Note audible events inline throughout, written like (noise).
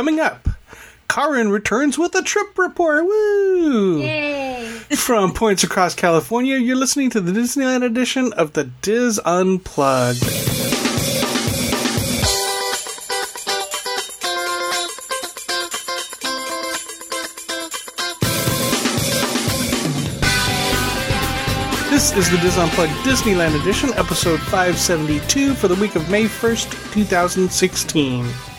Coming up, Karin returns with a trip report. Woo! Yay! From points across California, you're listening to the Disneyland edition of the Dis Unplugged. This is the Dis Unplugged Disneyland Edition, episode 572 for the week of May 1st, 2016.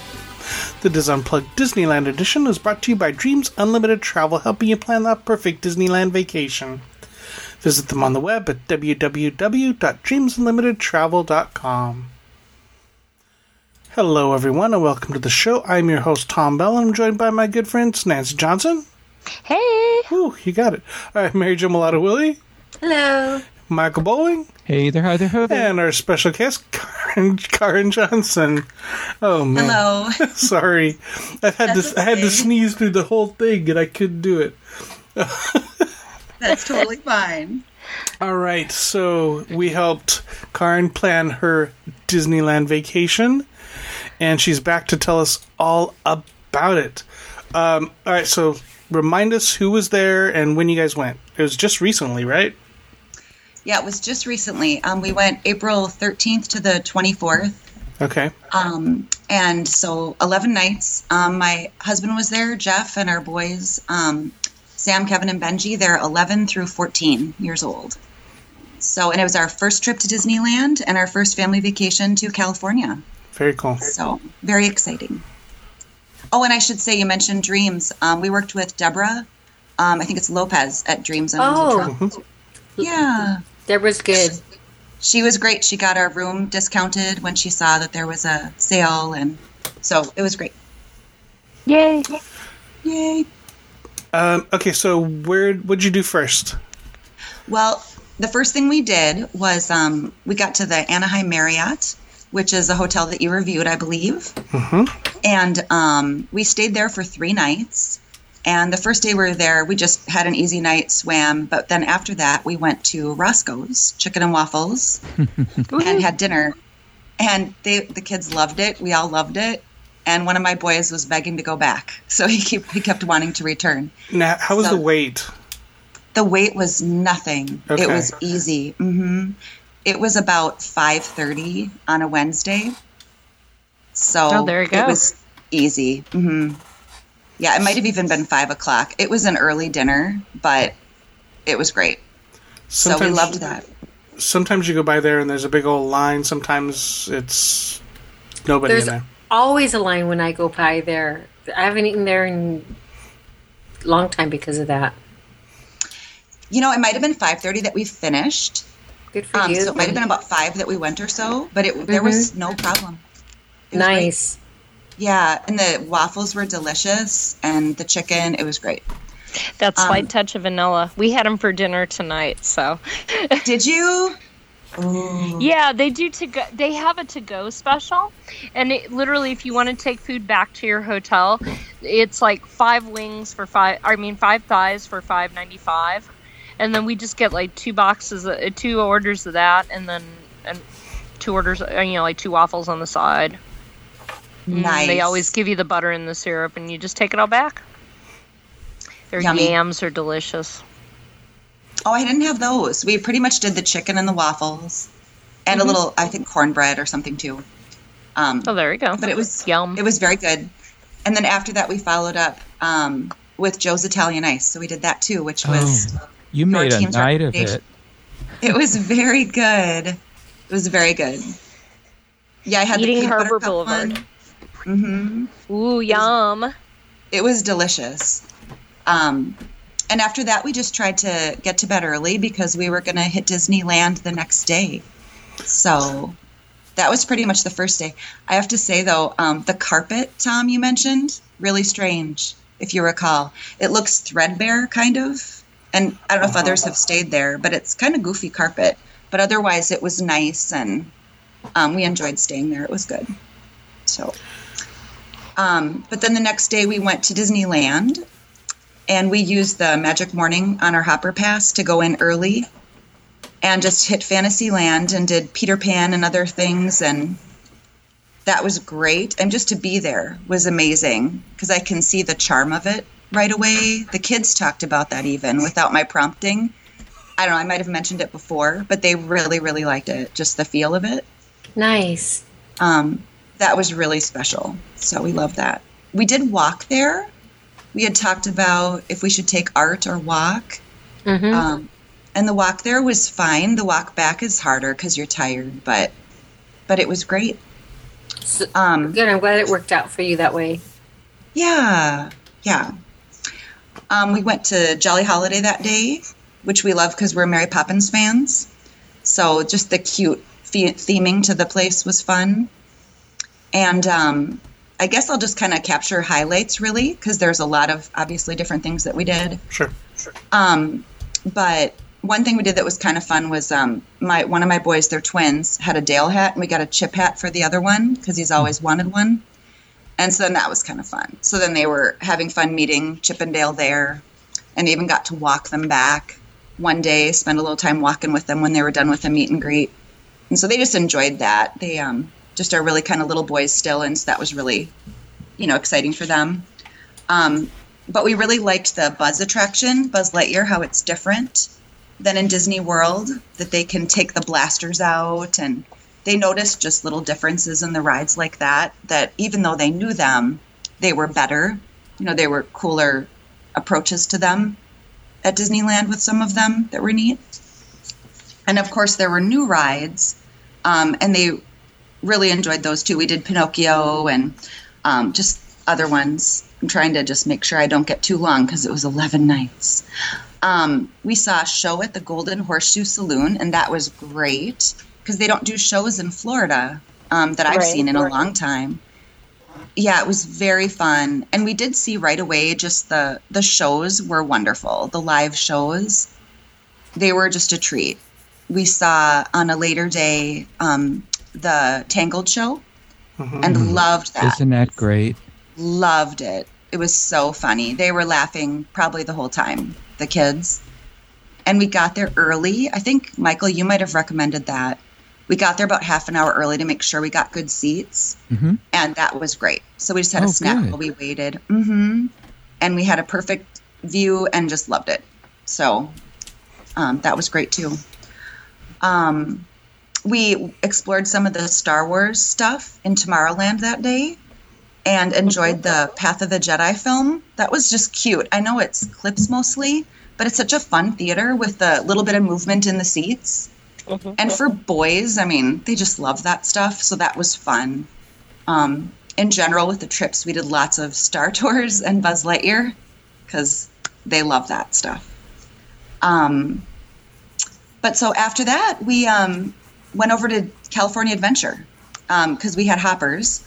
The Dis Unplugged Disneyland Edition is brought to you by Dreams Unlimited Travel, helping you plan the perfect Disneyland vacation. Visit them on the web at www.dreamsunlimitedtravel.com. Hello, everyone, and welcome to the show. I'm your host, Tom Bell, and I'm joined by my good friends, Nancy Johnson. Hey! Ooh, you got it. All right, Mary Jo Mulatto Willie, Hello! Michael Bowling, Hey there, hi there, ho there. and our special guest, Karin, Karin Johnson. Oh man, Hello. (laughs) sorry, I've had That's to I had to sneeze through the whole thing, and I couldn't do it. That's totally (laughs) fine. All right, so we helped Karin plan her Disneyland vacation, and she's back to tell us all about it. Um, all right, so remind us who was there and when you guys went. It was just recently, right? Yeah, it was just recently. Um, we went April 13th to the 24th. Okay. Um, and so 11 nights. Um, my husband was there, Jeff, and our boys, um, Sam, Kevin, and Benji. They're 11 through 14 years old. So, and it was our first trip to Disneyland and our first family vacation to California. Very cool. So, very exciting. Oh, and I should say, you mentioned Dreams. Um, we worked with Deborah. Um, I think it's Lopez at Dreams. and Oh. Travel. yeah. That was good. She was great. She got our room discounted when she saw that there was a sale, and so it was great. Yay! Yay! Um, okay, so where what'd you do first? Well, the first thing we did was um, we got to the Anaheim Marriott, which is a hotel that you reviewed, I believe. And um, we stayed there for three nights. And the first day we were there, we just had an easy night, swam. But then after that, we went to Roscoe's Chicken and Waffles (laughs) and had dinner. And they, the kids loved it. We all loved it. And one of my boys was begging to go back, (laughs) so he keep, he kept wanting to return. Now, how was So- the wait? The wait was nothing. Okay. It was easy. hmm It was about five thirty on a Wednesday. So Oh, there you go. It was easy. hmm Yeah, it might have even been five o'clock. It was an early dinner, but it was great. so we loved that. Sometimes you go by there and there's a big old line. Sometimes it's nobody There's in there. always a line when I go by there. I haven't eaten there in a long time because of that. You know, it might have been five thirty that we finished. Good for Um, you. so it might have been about five that we went or so, but it there was no problem. It was great. Yeah, and the waffles were delicious, and the chicken. It was great. That Um, slight touch of vanilla. We had them for dinner tonight, so (laughs) Did you? yeah, they do to go. They have a to go special, and it literally, if you want to take food back to your hotel, it's like five wings for five. I mean, five thighs for five ninety five, and then we just get like two boxes, uh, two orders of that, and then and two orders, uh, you know, like two waffles on the side. Mm, Nice. They always give you the butter and the syrup, and you just take it all back. Their Yummy. yams are delicious. Oh, I didn't have those. We pretty much did the chicken and the waffles, and a little, I think, cornbread or something too. Um, Oh, there you go. but it was Yum. It was very good. And then after that, we followed up um, with Joe's Italian Ice. So we did that too, which was you made a night of it. it was very good. It was very good. Yeah, I had Eating the peanut Harbor butter cup Boulevard. one. Mm-hmm. Ooh, yum. It was delicious. Um, and after that, we just tried to get to bed early because we were going to hit Disneyland the next day. So that was pretty much the first day. I have to say, though, um, the carpet, Tom, you mentioned, really strange, if you recall. It looks threadbare, kind of. And I don't know if others have stayed there, but it's kind of goofy carpet. But otherwise, it was nice, and um, we enjoyed staying there. It was good. So, um, but then the next day, we went to Disneyland and we used the Magic Morning on our Hopper Pass to go in early and just hit Fantasyland and did Peter Pan and other things. And that was great. And just to be there was amazing because I can see the charm of it right away. The kids talked about that even without my prompting. I don't know, I might have mentioned it before, but they really, really liked it, just the feel of it. Nice. Um, that was really special. So we love that. We did walk there. We had talked about if we should take ART or walk. hmm Um, and the walk there was fine. The walk back is harder because you're tired, but but it was great. So- Um, Good. I'm glad it worked out for you that way. yeah, yeah. Um, we went to Jolly Holiday that day, which we love because we're Mary Poppins fans. So just the cute the- theming to the place was fun. And um, I guess I'll just kind of capture highlights really because there's a lot of obviously different things that we did. Sure. Um, but one thing we did that was kind of fun was um, my one of my boys, they're twins, had a Dale hat, and we got a chip hat for the other one because he's always wanted one. And so then that was kind of fun. So then they were having fun meeting Chip and Dale there, and even got to walk them back one day, spend a little time walking with them when they were done with the meet and greet. And so they just enjoyed that. They um, just are really kind of little boys still, and so that was really, you know, exciting for them. Um, but we really liked the Buzz attraction, Buzz Lightyear, how it's different than in Disney World, that they can take the blasters out and they noticed just little differences in the rides like that, that even though they knew them, they were better. You know, they were cooler approaches to them at Disneyland with some of them that were neat. And of course, there were new rides, um, and they really enjoyed those too. We did Pinocchio and um, just other ones. I'm trying to just make sure I don't get too long because it was 11 nights. Um, we saw a show at the Golden Horseshoe Saloon, and that was great because they don't do shows in Florida um, that I've Right, seen in a long time. Yeah, it was very fun, and we did see right away. Just the the shows were wonderful. The live shows, they were just a treat. We saw on a later day um, the Tangled show, and loved that Isn't that great? loved it. It was so funny. They were laughing probably the whole time, the kids. And we got there early. I think, Michael, you might have recommended that. We got there about half an hour early to make sure we got good seats. Mhm. And that was great. So we just had Oh, a snack good. while we waited. hmm And we had a perfect view and just loved it. So um, that was great too. Um, we explored some of the Star Wars stuff in Tomorrowland that day and enjoyed the Path of the Jedi film. That was just cute. I know it's clips mostly, but it's such a fun theater with a little bit of movement in the seats. And for boys, I mean, they just love that stuff, so that was fun. Um, in general, with the trips, we did lots of Star (laughs) Tours and Buzz Lightyear because they love that stuff. Um, but so after that, we um, went over to California Adventure because we had hoppers.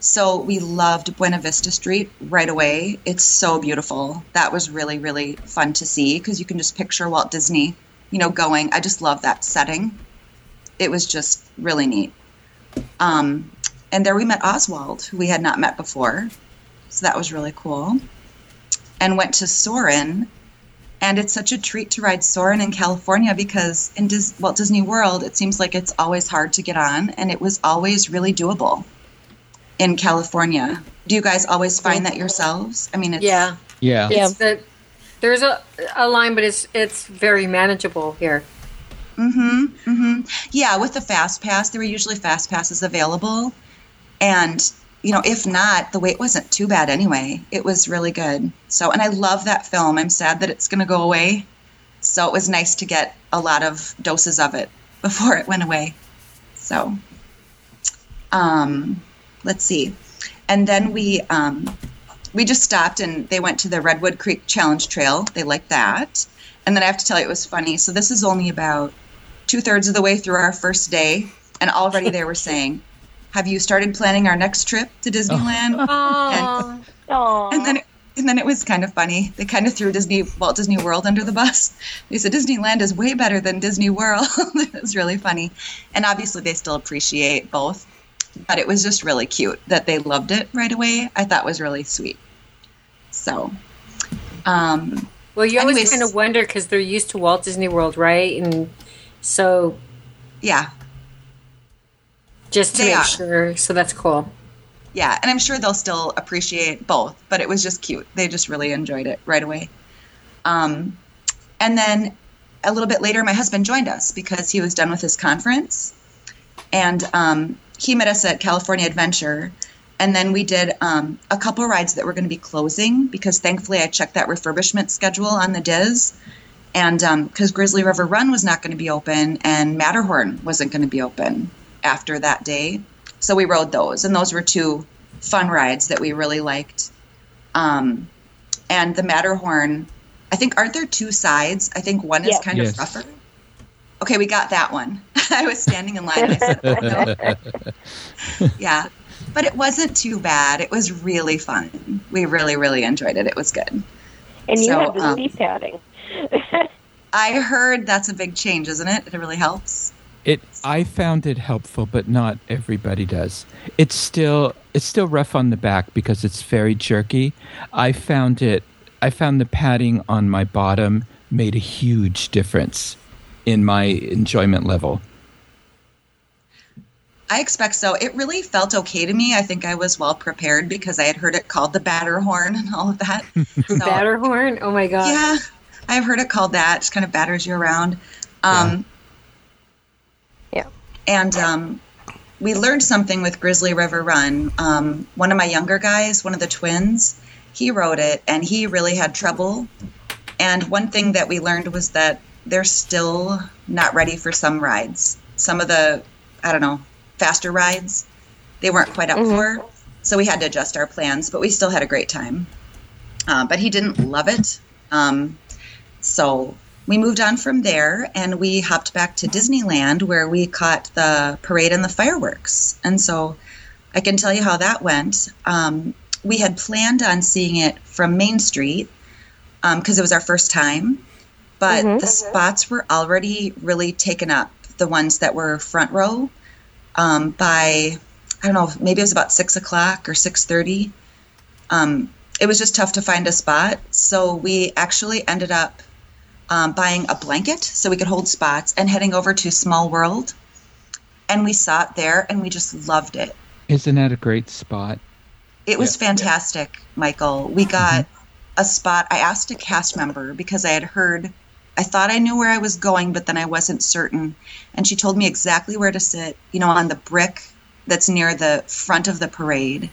So we loved Buena Vista Street right away. It's so beautiful. That was really, really fun to see because you can just picture Walt Disney, you know, going. I just love that setting. It was just really neat. Um, and there we met Oswald, who we had not met before. So that was really cool. And went to Soarin'. And it's such a treat to ride Soarin' in California because in Dis- Walt Disney World, it seems like it's always hard to get on, and it was always really doable in California. Do you guys always find that yourselves? I mean, it's, Yeah. Yeah. Yeah. The, there's a, a line, but it's it's very manageable here. Mm-hmm. Mm-hmm. Yeah, with the fast pass, there were usually fast passes available. And, you know, if not, the wait wasn't too bad anyway. It was really good. So and I love that film. I'm sad that it's gonna go away. So it was nice to get a lot of doses of it (laughs) before it went away. So um let's see. And then we um we just stopped and they went to the Redwood Creek Challenge Trail. They liked that. And then I have to tell you, it was funny. So this is only about two thirds of the way through our first day, and already they were (laughs) saying, "Have you started planning our next trip to Disneyland?" Oh, (laughs) Aw. And then, and then it was kind of funny. They kind of threw Disney Walt Disney World under the bus. They said Disneyland is way better than Disney World. (laughs) it was really funny, and obviously they still appreciate both. But it was just really cute that they loved it right away. I thought was really sweet. So, um, well, you always kind of wonder because they're used to Walt Disney World, right? And so yeah, Just to make are. sure. So that's cool. Yeah, and I'm sure they'll still appreciate both, but it was just cute. They just really enjoyed it right away. Um, and then a little bit later, my husband joined us because he was done with his conference, and um, he met us at California Adventure. And then we did um, a couple rides that were going to be closing because thankfully I checked that refurbishment schedule on the DIS. And because Grizzly River Run was not going to be open and Matterhorn wasn't going to be open after that day. So we rode those. And those were two fun rides that we really liked. Um, and the Matterhorn, I think, aren't there two sides? I think one is kind Yes. of rougher. Okay, we got that one. (laughs) I was standing in line. I said, oh, no. (laughs) yeah. But it wasn't too bad. It was really fun. We really, really enjoyed it. It was good. And you So, have the um, seat padding. (laughs) I heard that's a big change, isn't it? It really helps. It I found it helpful, but not everybody does. It's still it's still rough on the back because it's very jerky. I found it I found the padding on my bottom made a huge difference in my enjoyment level. I expect so. It really felt okay to me. I think I was well prepared because I had heard it called the batter horn and all of that. (laughs) So, Batterhorn. Oh my god. Yeah, I've heard it called that. Just kind of batters you around. Um, Yeah. And um, we learned something with Grizzly River Run. Um, one of my younger guys, one of the twins, he wrote it and he really had trouble. And one thing that we learned was that they're still not ready for some rides. Some of the, I don't know, faster rides, they weren't quite up for. So we had to adjust our plans, but we still had a great time. Uh, but he didn't love it. Um, so we moved on from there and we hopped back to Disneyland where we caught the parade and the fireworks. And so I can tell you how that went. Um, we had planned on seeing it from Main Street because it was our first time, but the spots were already really taken up, the ones that were front row, um, by I don't know, maybe it was about six o'clock or six thirty. Um, it was just tough to find a spot, so we actually ended up um, buying a blanket so we could hold spots and heading over to Small World. And we saw it there and we just loved it. Isn't that a great spot? It was fantastic, Michael. We got a spot. I asked a cast member because I had heard, I thought I knew where I was going, but then I wasn't certain. And she told me exactly where to sit, you know, on the brick that's near the front of the parade,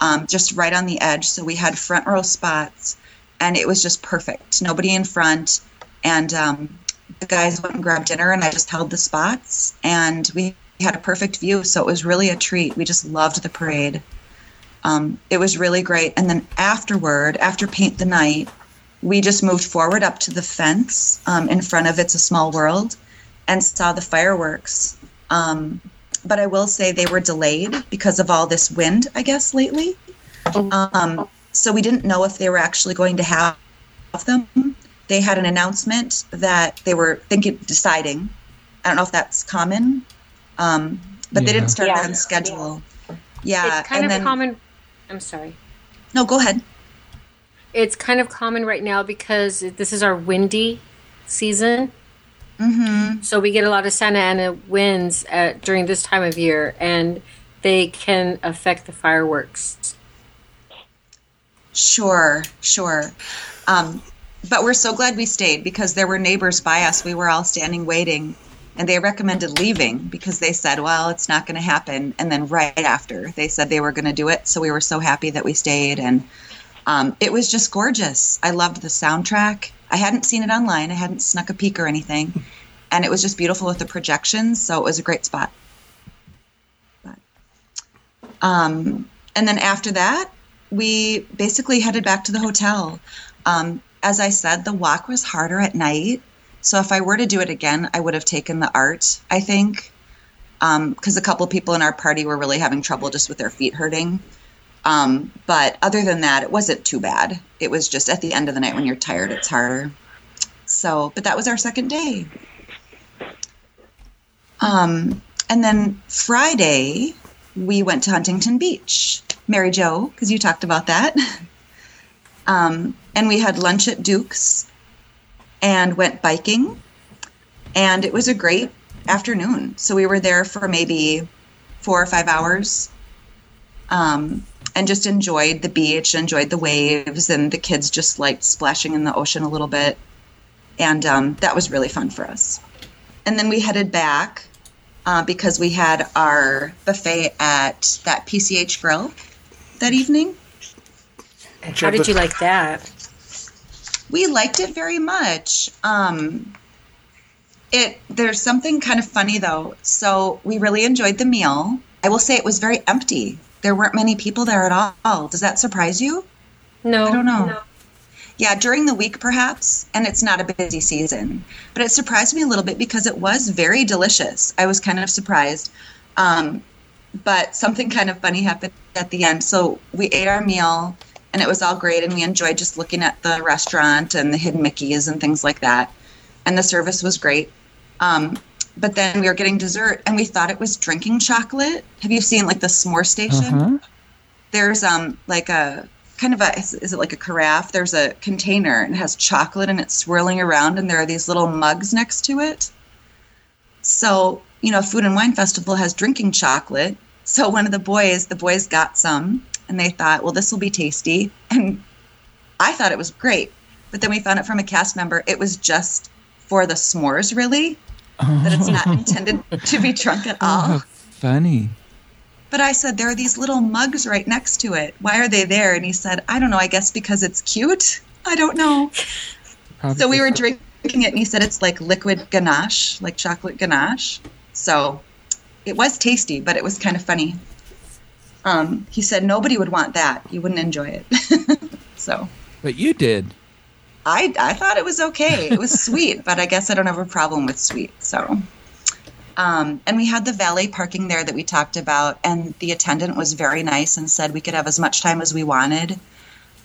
um, just right on the edge. So we had front row spots and it was just perfect. Nobody in front. And um, the guys went and grabbed dinner and I just held the spots and we had a perfect view. So it was really a treat. We just loved the parade. Um, it was really great. And then afterward, after Paint the Night, we just moved forward up to the fence um, in front of It's a Small World and saw the fireworks. Um, but I will say they were delayed because of all this wind, I guess, lately. Um, so we didn't know if they were actually going to have them. They had an announcement that they were thinking, deciding. I don't know if that's common, um, but they didn't start Yeah. on schedule. Yeah, It's kind and of then common. I'm sorry. no, go ahead. It's kind of common right now because this is our windy season. Mm-hmm. So we get a lot of Santa Ana winds at, during this time of year, and they can affect the fireworks. Sure, sure. Um, but we're so glad we stayed because there were neighbors by us. We were all standing waiting, and they recommended leaving because they said, well, it's not going to happen. And then right after, they said they were going to do it. So we were so happy that we stayed. And um, it was just gorgeous. I loved the soundtrack. I hadn't seen it online, I hadn't snuck a peek or anything. And it was just beautiful with the projections. So it was a great spot. But, um, and then after that, we basically headed back to the hotel. Um, as I said, the walk was harder at night. So if I were to do it again, I would have taken the ART, I think, because a couple people in our party were really having trouble just with their feet hurting. Um, but other than that, it wasn't too bad. It was just at the end of the night when you're tired, it's harder. So, but that was our second day. Um, and then Friday, we went to Huntington Beach. Mary Jo, because you talked about that. (laughs) Um, and we had lunch at Duke's and went biking. And it was a great afternoon. So we were there for maybe four or five hours. Um, and just enjoyed the beach, enjoyed the waves, and the kids just liked splashing in the ocean a little bit. And um, that was really fun for us. And then we headed back uh, because we had our buffet at that PCH Grill that evening. How did you like that? We liked it very much. Um, it there's something kind of funny though. So we really enjoyed the meal. I will say it was very empty. There weren't many people there at all. Does that surprise you? No, I don't know. No. Yeah, during the week perhaps, and it's not a busy season. But it surprised me a little bit because it was very delicious. I was kind of surprised. Um, but something kind of funny happened at the end. So we ate our meal and it was all great and we enjoyed just looking at the restaurant and the hidden Mickeys and things like that. And the service was great. Um, but then we were getting dessert and we thought it was drinking chocolate. Have you seen like the s'more station? Uh-huh. There's um like a kind of a is, is it like a carafe? There's a container and it has chocolate and it's swirling around and there are these little mugs next to it. So, you know, Food and Wine Festival has drinking chocolate. So one of the boys, the boys got some and they thought, well, this will be tasty. (laughs) And I thought it was great. But then we found out from a cast member it was just for the s'mores, really, that it's not (laughs) intended to be drunk at all. Oh, funny. But I said, there are these little mugs right next to it. Why are they there? And he said, I don't know. I guess because it's cute. I don't know. Probably So we were drinking it, and he said it's like liquid ganache, like chocolate ganache. So it was tasty, but it was kind of funny. Um, he said nobody would want that. You wouldn't enjoy it. (laughs) so But you did. I, I thought it was okay. It was sweet, but I guess I don't have a problem with sweet. So, um, and we had the valet parking there that we talked about, and the attendant was very nice and said we could have as much time as we wanted.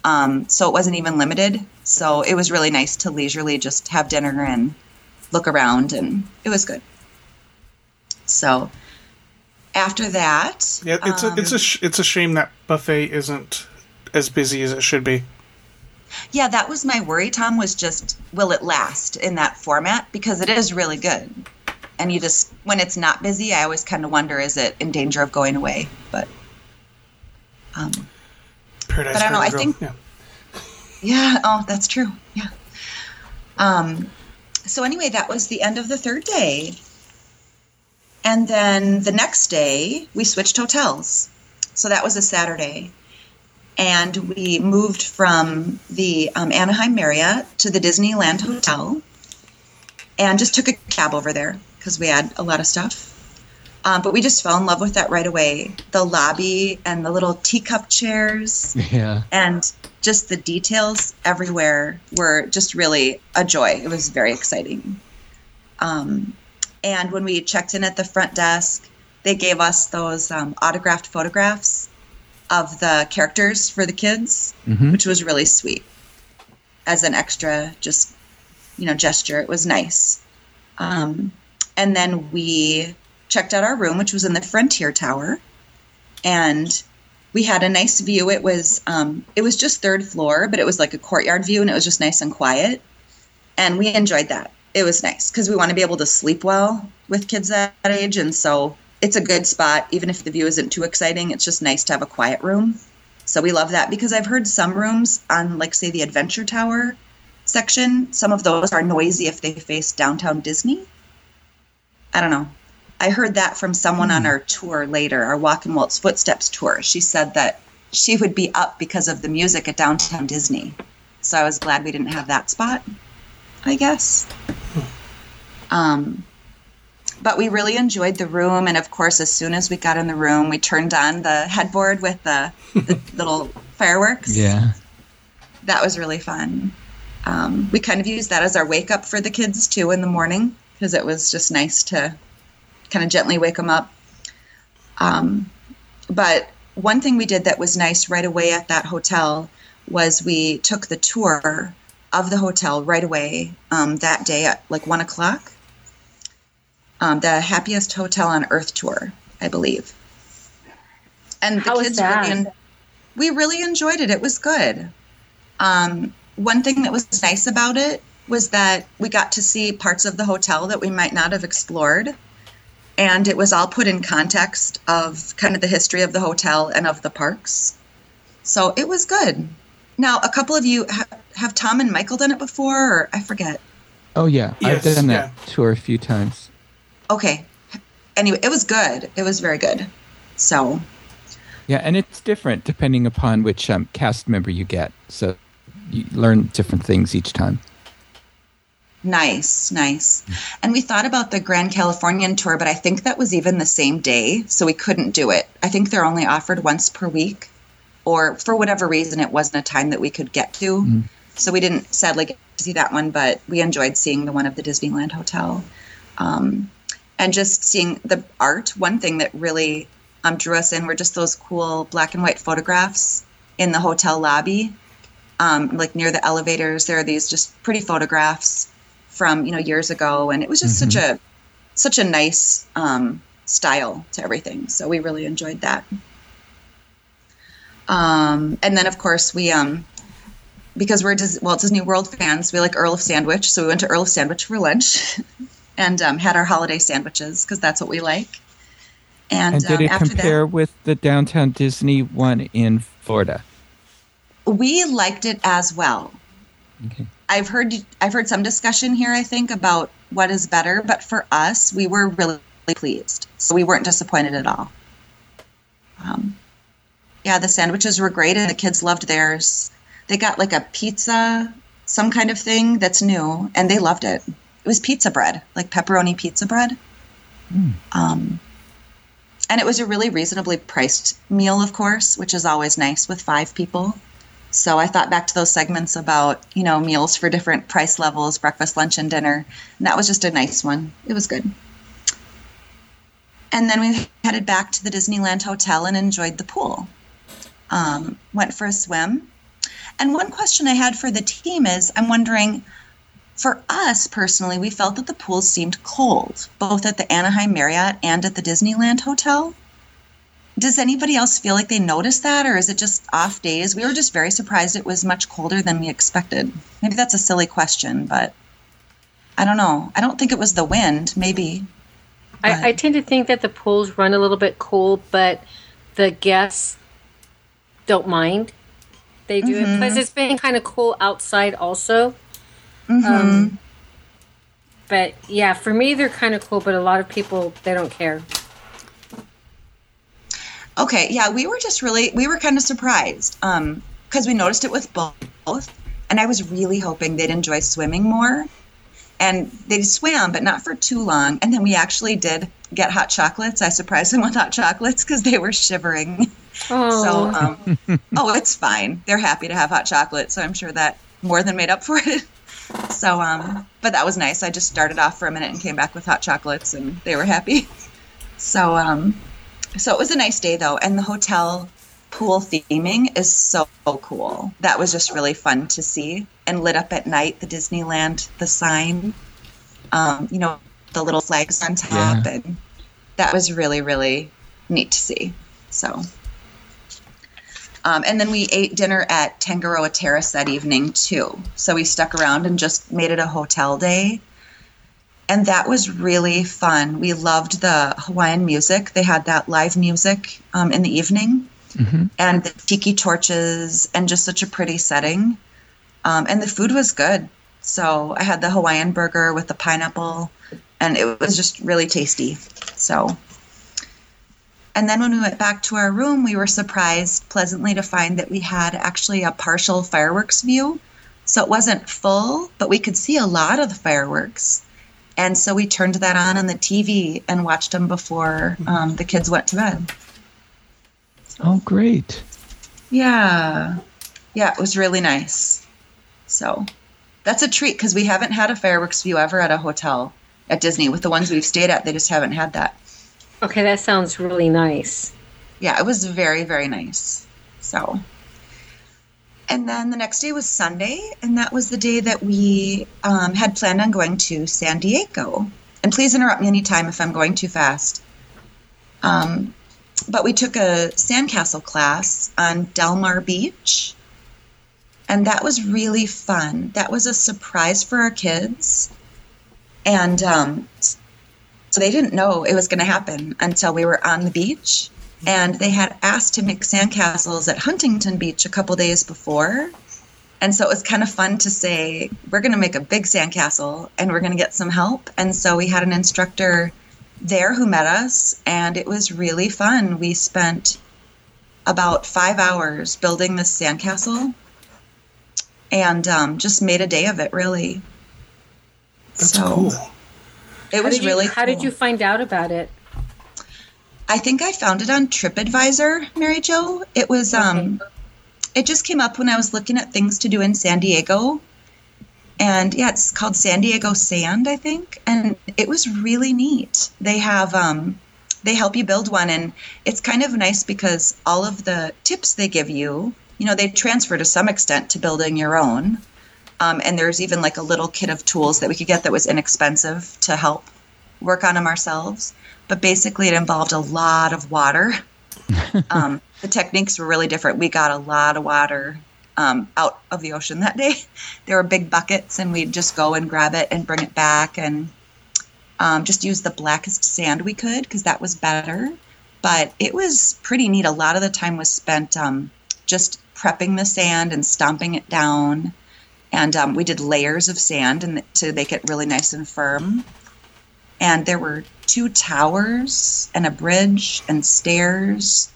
Um, so it wasn't even limited. So it was really nice to leisurely just have dinner and look around, and it was good. So after that, Yeah, it's um, a it's a sh- it's a shame that buffet isn't as busy as it should be. Yeah, that was my worry, Tom, was just will it last in that format? Because it is really good. And you just, when it's not busy, I always kind of wonder is it in danger of going away? But, um, Paradise But I don't know, I think- Grill, yeah, (laughs) oh, that's true. Yeah. Um, so, anyway, that was the end of the third day. And then the next day, we switched hotels. So that was a Saturday. And we moved from the um, Anaheim Marriott to the Disneyland Hotel and just took a cab over there because we had a lot of stuff. Um, but we just fell in love with that right away. The lobby and the little teacup chairs (laughs) Yeah. and just the details everywhere were just really a joy. It was very exciting. Um, and when we checked in at the front desk, they gave us those um, autographed photographs of the characters for the kids, Mhm. which was really sweet. As an extra, just you know, gesture, it was nice. Um, and then we checked out our room, which was in the Frontier Tower, and we had a nice view. It was um, it was just third floor, but it was like a courtyard view, and it was just nice and quiet. And we enjoyed that. It was nice because we want to be able to sleep well with kids that age, and so it's a good spot. Even if the view isn't too exciting, it's just nice to have a quiet room. So we love that because I've heard some rooms on, like, say, the Adventure Tower section, some of those are noisy if they face downtown Disney. I don't know. I heard that from someone on hmm. our tour later, our Walk in Walt's Footsteps tour. She said that she would be up because of the music at downtown Disney. So I was glad we didn't have that spot, I guess. Um, but we really enjoyed the room. And of course, as soon as we got in the room, we turned on the headboard with the, the (laughs) little fireworks Yeah. that was really fun. Um, we kind of used that as our wake up for the kids too in the morning because it was just nice to kind of gently wake them up. Um, but one thing we did that was nice right away at that hotel was we took the tour of the hotel right away um, that day at like one o'clock. Um, the happiest hotel on earth tour, I believe. And the How was kids that? really, en- we really enjoyed it. It was good. Um, one thing that was nice about it was that we got to see parts of the hotel that we might not have explored. and it was all put in context of kind of the history of the hotel and of the parks. So it was good. Now, a couple of you ha- have Tom and Michael done it before, or I forget. Oh yeah, Yes, I've done that yeah. tour a few times. Okay. Anyway, it was good. It was very good. So, Yeah, and it's different depending upon which um, cast member you get. So you learn different things each time. nice, nice. And we thought about the Grand Californian tour, but I think that was even the same day, so we couldn't do it. I think they're only offered once per week, or for whatever reason, it wasn't a time that we could get to. So we didn't sadly get to see that one, but we enjoyed seeing the one of the Disneyland Hotel. Um, and just seeing the art. One thing that really um, drew us in were just those cool black and white photographs in the hotel lobby, um, like near the elevators. There are these just pretty photographs from you know years ago, and it was just such a such a nice um, style to everything. So we really enjoyed that. Um, and then of course we um, because we're Dis- well Disney World fans, we like Earl of Sandwich, so we went to Earl of Sandwich for lunch (laughs) and um, had our holiday sandwiches because that's what we like. And, And did um, it after compare with the downtown Disney one in Florida? we liked it as well. Okay. I've heard I've heard some discussion here. I think about what is better, but for us, we were really pleased, so we weren't disappointed at all. Um, yeah, the sandwiches were great, and the kids loved theirs. They got like a pizza, some kind of thing that's new, and they loved it. It was pizza bread, like pepperoni pizza bread. Um, and it was a really reasonably priced meal, of course, which is always nice with five people. So I thought back to those segments about, you know, meals for different price levels, breakfast, lunch, and dinner. And that was just a nice one. It was good. And then we headed back to the Disneyland Hotel and enjoyed the pool. Um, went for a swim. And one question I had for the team is I'm wondering, for us personally, we felt that the pools seemed cold, both at the Anaheim Marriott and at the Disneyland Hotel. Does anybody else feel like they noticed that, or is it just off days? We were just very surprised it was much colder than we expected. Maybe that's a silly question, but I don't know. I don't think it was the wind, maybe. I, I tend to think that the pools run a little bit cool, but the guests don't mind. They do it. Plus, mm-hmm. it's been kind of cool outside also. Um, but yeah, for me, they're kind of cool, but a lot of people, they don't care. Okay, yeah, we were just really we were kind of surprised um because we noticed it with both, and I was really hoping they'd enjoy swimming more, and they swam, but not for too long. And then we actually did get hot chocolates. I surprised them with hot chocolates because they were shivering. Oh, So, um, oh, it's fine. They're happy to have hot chocolate, so I'm sure that more than made up for it. So, um, but that was nice. I just started off for a minute and came back with hot chocolates, and they were happy. (laughs) So, um, so it was a nice day though, and the hotel pool theming is so cool. That was just really fun to see and lit up at night. The Disneyland, the sign, um, you know, the little flags on top, Yeah. and that was really really neat to see. So. Um, and then we ate dinner at Tangaroa Terrace that evening too. So we stuck around and just made it a hotel day. And that was really fun. We loved the Hawaiian music. They had that live music um, in the evening and the tiki torches and just such a pretty setting. Um, and the food was good. So I had the Hawaiian burger with the pineapple and it was just really tasty. So and then when we went back to our room, we were surprised pleasantly to find that we had actually a partial fireworks view. So it wasn't full, but we could see a lot of the fireworks. And so we turned that on on the TV and watched them before um, the kids went to bed. Oh, great. Yeah. Yeah, it was really nice. So that's a treat because we haven't had a fireworks view ever at a hotel at Disney. With the ones we've stayed at, they just haven't had that. Okay, that sounds really nice. yeah, it was very, very nice. So, and then the next day was Sunday, and that was the day that we um, had planned on going to San Diego. And please interrupt me anytime if I'm going too fast. Um, but we took a sandcastle class on Del Mar Beach, and that was really fun. That was a surprise for our kids, and um, So they didn't know it was going to happen until we were on the beach. And they had asked to make sandcastles at Huntington Beach a couple days before. And so it was kind of fun to say, we're going to make a big sandcastle and we're going to get some help. And so we had an instructor there who met us, and it was really fun. We spent about five hours building this sandcastle and um, just made a day of it, really. That's So, cool. It was you- really How did you find out about it? I think I found it on TripAdvisor, Mary Jo. It was um it just came up when I was looking at things to do in San Diego. And yeah, it's called San Diego Sand, I think. And it was really neat. They have um they help you build one and it's kind of nice because all of the tips they give you, you know, they transfer to some extent to building your own. Um, and there's even like a little kit of tools that we could get that was inexpensive to help work on them ourselves. But basically, it involved a lot of water. (laughs) um, the techniques were really different. We got a lot of water um, out of the ocean that day. (laughs) There were big buckets, and we'd just go and grab it and bring it back and um, just use the blackest sand we could because that was better. But it was pretty neat. A lot of the time was spent um, just prepping the sand and stomping it down. And um, we did layers of sand and to make it really nice and firm. And there were two towers and a bridge and stairs.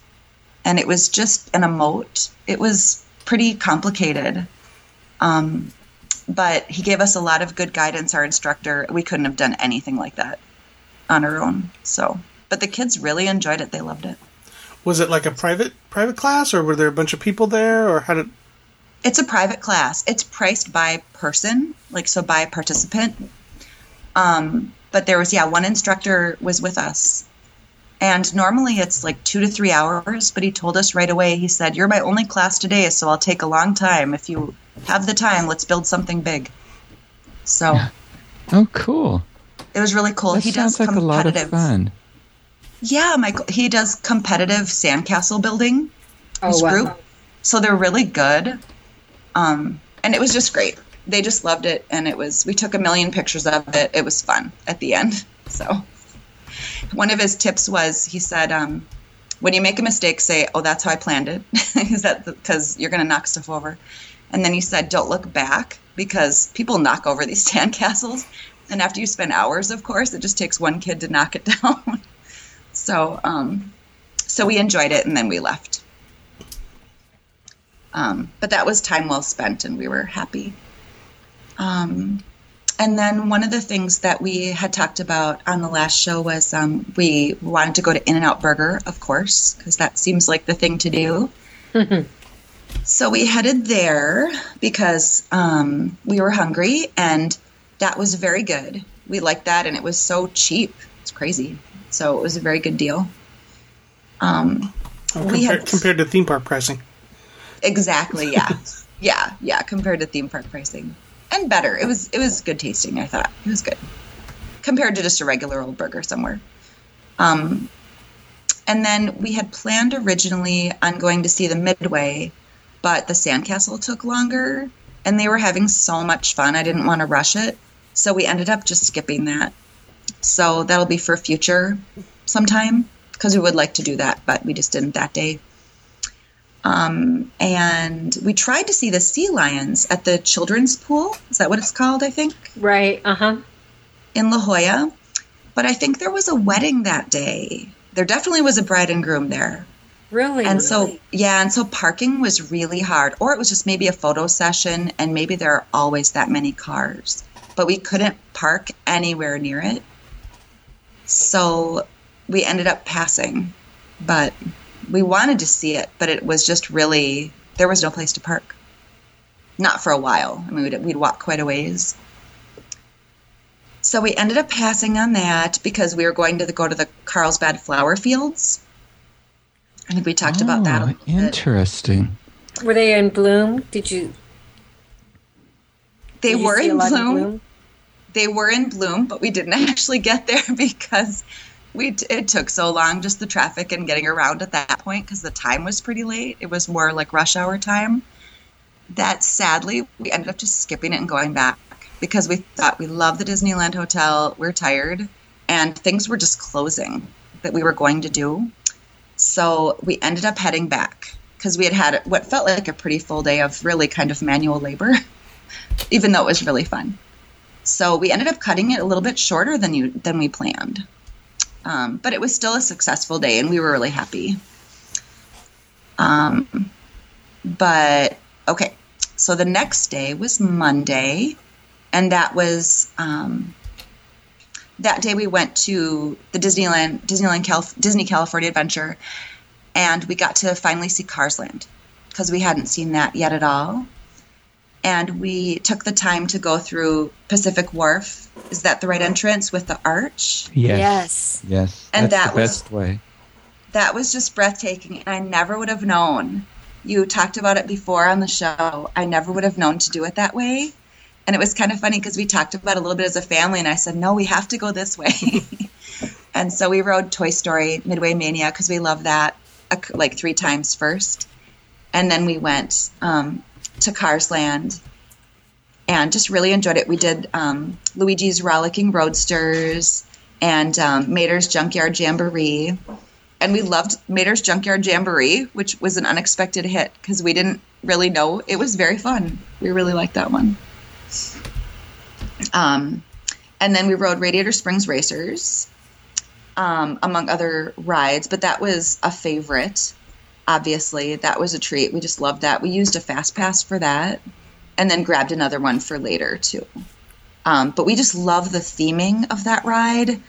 And it was just an moat it was pretty complicated. Um, but he gave us a lot of good guidance. Our instructor we couldn't have done anything like that on our own. So but the kids really enjoyed it. They loved it. Was it like a private private class, or were there a bunch of people there, or how did? It's a private class. It's priced by person, like so by participant. Um, but there was yeah, one instructor was with us. And normally it's like 2 to 3 hours, but he told us right away. He said, "You're my only class today, so I'll take a long time. If you have the time, let's build something big." So, Oh, cool. it was really cool. That he does sounds like a lot of competitive. fun. Yeah, Michael, he does competitive sandcastle building. Oh, his wow. group. So they're really good. Um, and it was just great. They just loved it, and it was. We took a million pictures of it. It was fun at the end. (laughs) So one of his tips was he said, um, "When you make a mistake, say, oh, that's how I planned it,' (laughs) is that because you're going to knock stuff over." And then he said, "Don't look back because people knock over these (laughs) sandcastles, and after you spend hours, of course, it just takes one kid to knock it down." so, um, so we enjoyed it, and then we left. Um, but that was time well spent, and we were happy. Um, and then one of the things that we had talked about on the last show was um, we wanted to go to In N Out Burger, of course, because that seems like the thing to do. so we headed there because um, we were hungry, and that was very good. We liked that, and it was so cheap. It's crazy. So it was a very good deal. Um, Oh, We had- compared to theme park pricing. Exactly. Yeah. yeah. Yeah. Compared to theme park pricing, and better. It was. It was good tasting. I thought it was good compared to just a regular old burger somewhere. Um, and then we had planned originally on going to see the Midway, but the Sandcastle took longer, and they were having so much fun. I didn't want to rush it, so we ended up just skipping that. So that'll be for future sometime because we would like to do that, but we just didn't that day. Um, and we tried to see the sea lions at the children's pool. Is that what it's called? I think Right. Uh huh. in La Jolla. But I think there was a wedding that day. There definitely was a bride and groom there. Really. And so, yeah, and so parking was really hard. Or it was just maybe a photo session, and maybe there are always that many cars. But we couldn't park anywhere near it. So we ended up passing. But we wanted to see it, but it was just really, there was no place to park. Not for a while. I mean, we'd, we'd walk quite a ways. So we ended up passing on that because we were going to the, go to the Carlsbad flower fields. I think we talked about that a Oh, bit. interesting. were they in bloom? Did you? They did were see a in lot of bloom. They were in bloom, but we didn't (laughs) actually get there (laughs) because we it took so long just the traffic and getting around at that point because the time was pretty late. It was more like rush hour time. That sadly we ended up just skipping it and going back because we thought we love the Disneyland hotel. We're tired, and things were just closing that we were going to do. So we ended up heading back because we had had what felt like a pretty full day of really kind of manual labor, (laughs) even though it was really fun. So we ended up cutting it a little bit shorter than you than we planned, um, but it was still a successful day, and we were really happy. Um, but okay, so the next day was Monday, and that was um, that day we went to the Disneyland Disneyland Calif- Disney California Adventure, and we got to finally see Cars Land because we hadn't seen that yet at all. And we took the time to go through Pacific Wharf. Is that the right entrance with the arch? Yes. Yes. Yes. And That's that the was- best way. That was just breathtaking, and I never would have known. You talked about it before on the show. I never would have known to do it that way. And it was kind of funny because we talked about it a little bit as a family, and I said, no, we have to go this way. (laughs) and so we rode Toy Story Midway Mania because we love that like three times first. And then we went um, to Cars Land and just really enjoyed it. We did um, Luigi's Rollicking Roadsters and um, Mater's Junkyard Jamboree. And we loved Mater's Junkyard Jamboree, which was an unexpected hit because we didn't really know. It was very fun. We really liked that one. Um, and then we rode Radiator Springs Racers, um, among other rides, but that was a favorite. Obviously, that was a treat. We just loved that. We used a fast pass for that, and then grabbed another one for later too. Um, but we just love the theming of that ride,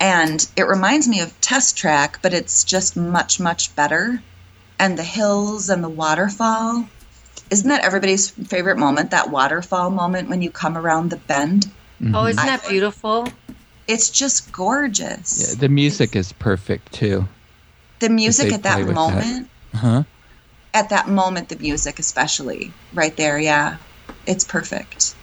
and it reminds me of Test Track, but it's just much much better. And the hills and the waterfall. Isn't that everybody's favorite moment? That waterfall moment when you come around the bend. Oh, isn't that beautiful? It's just gorgeous. Yeah, the music is perfect too. the music at that play that. moment, Huh? at that moment, the music especially right there, yeah, it's perfect.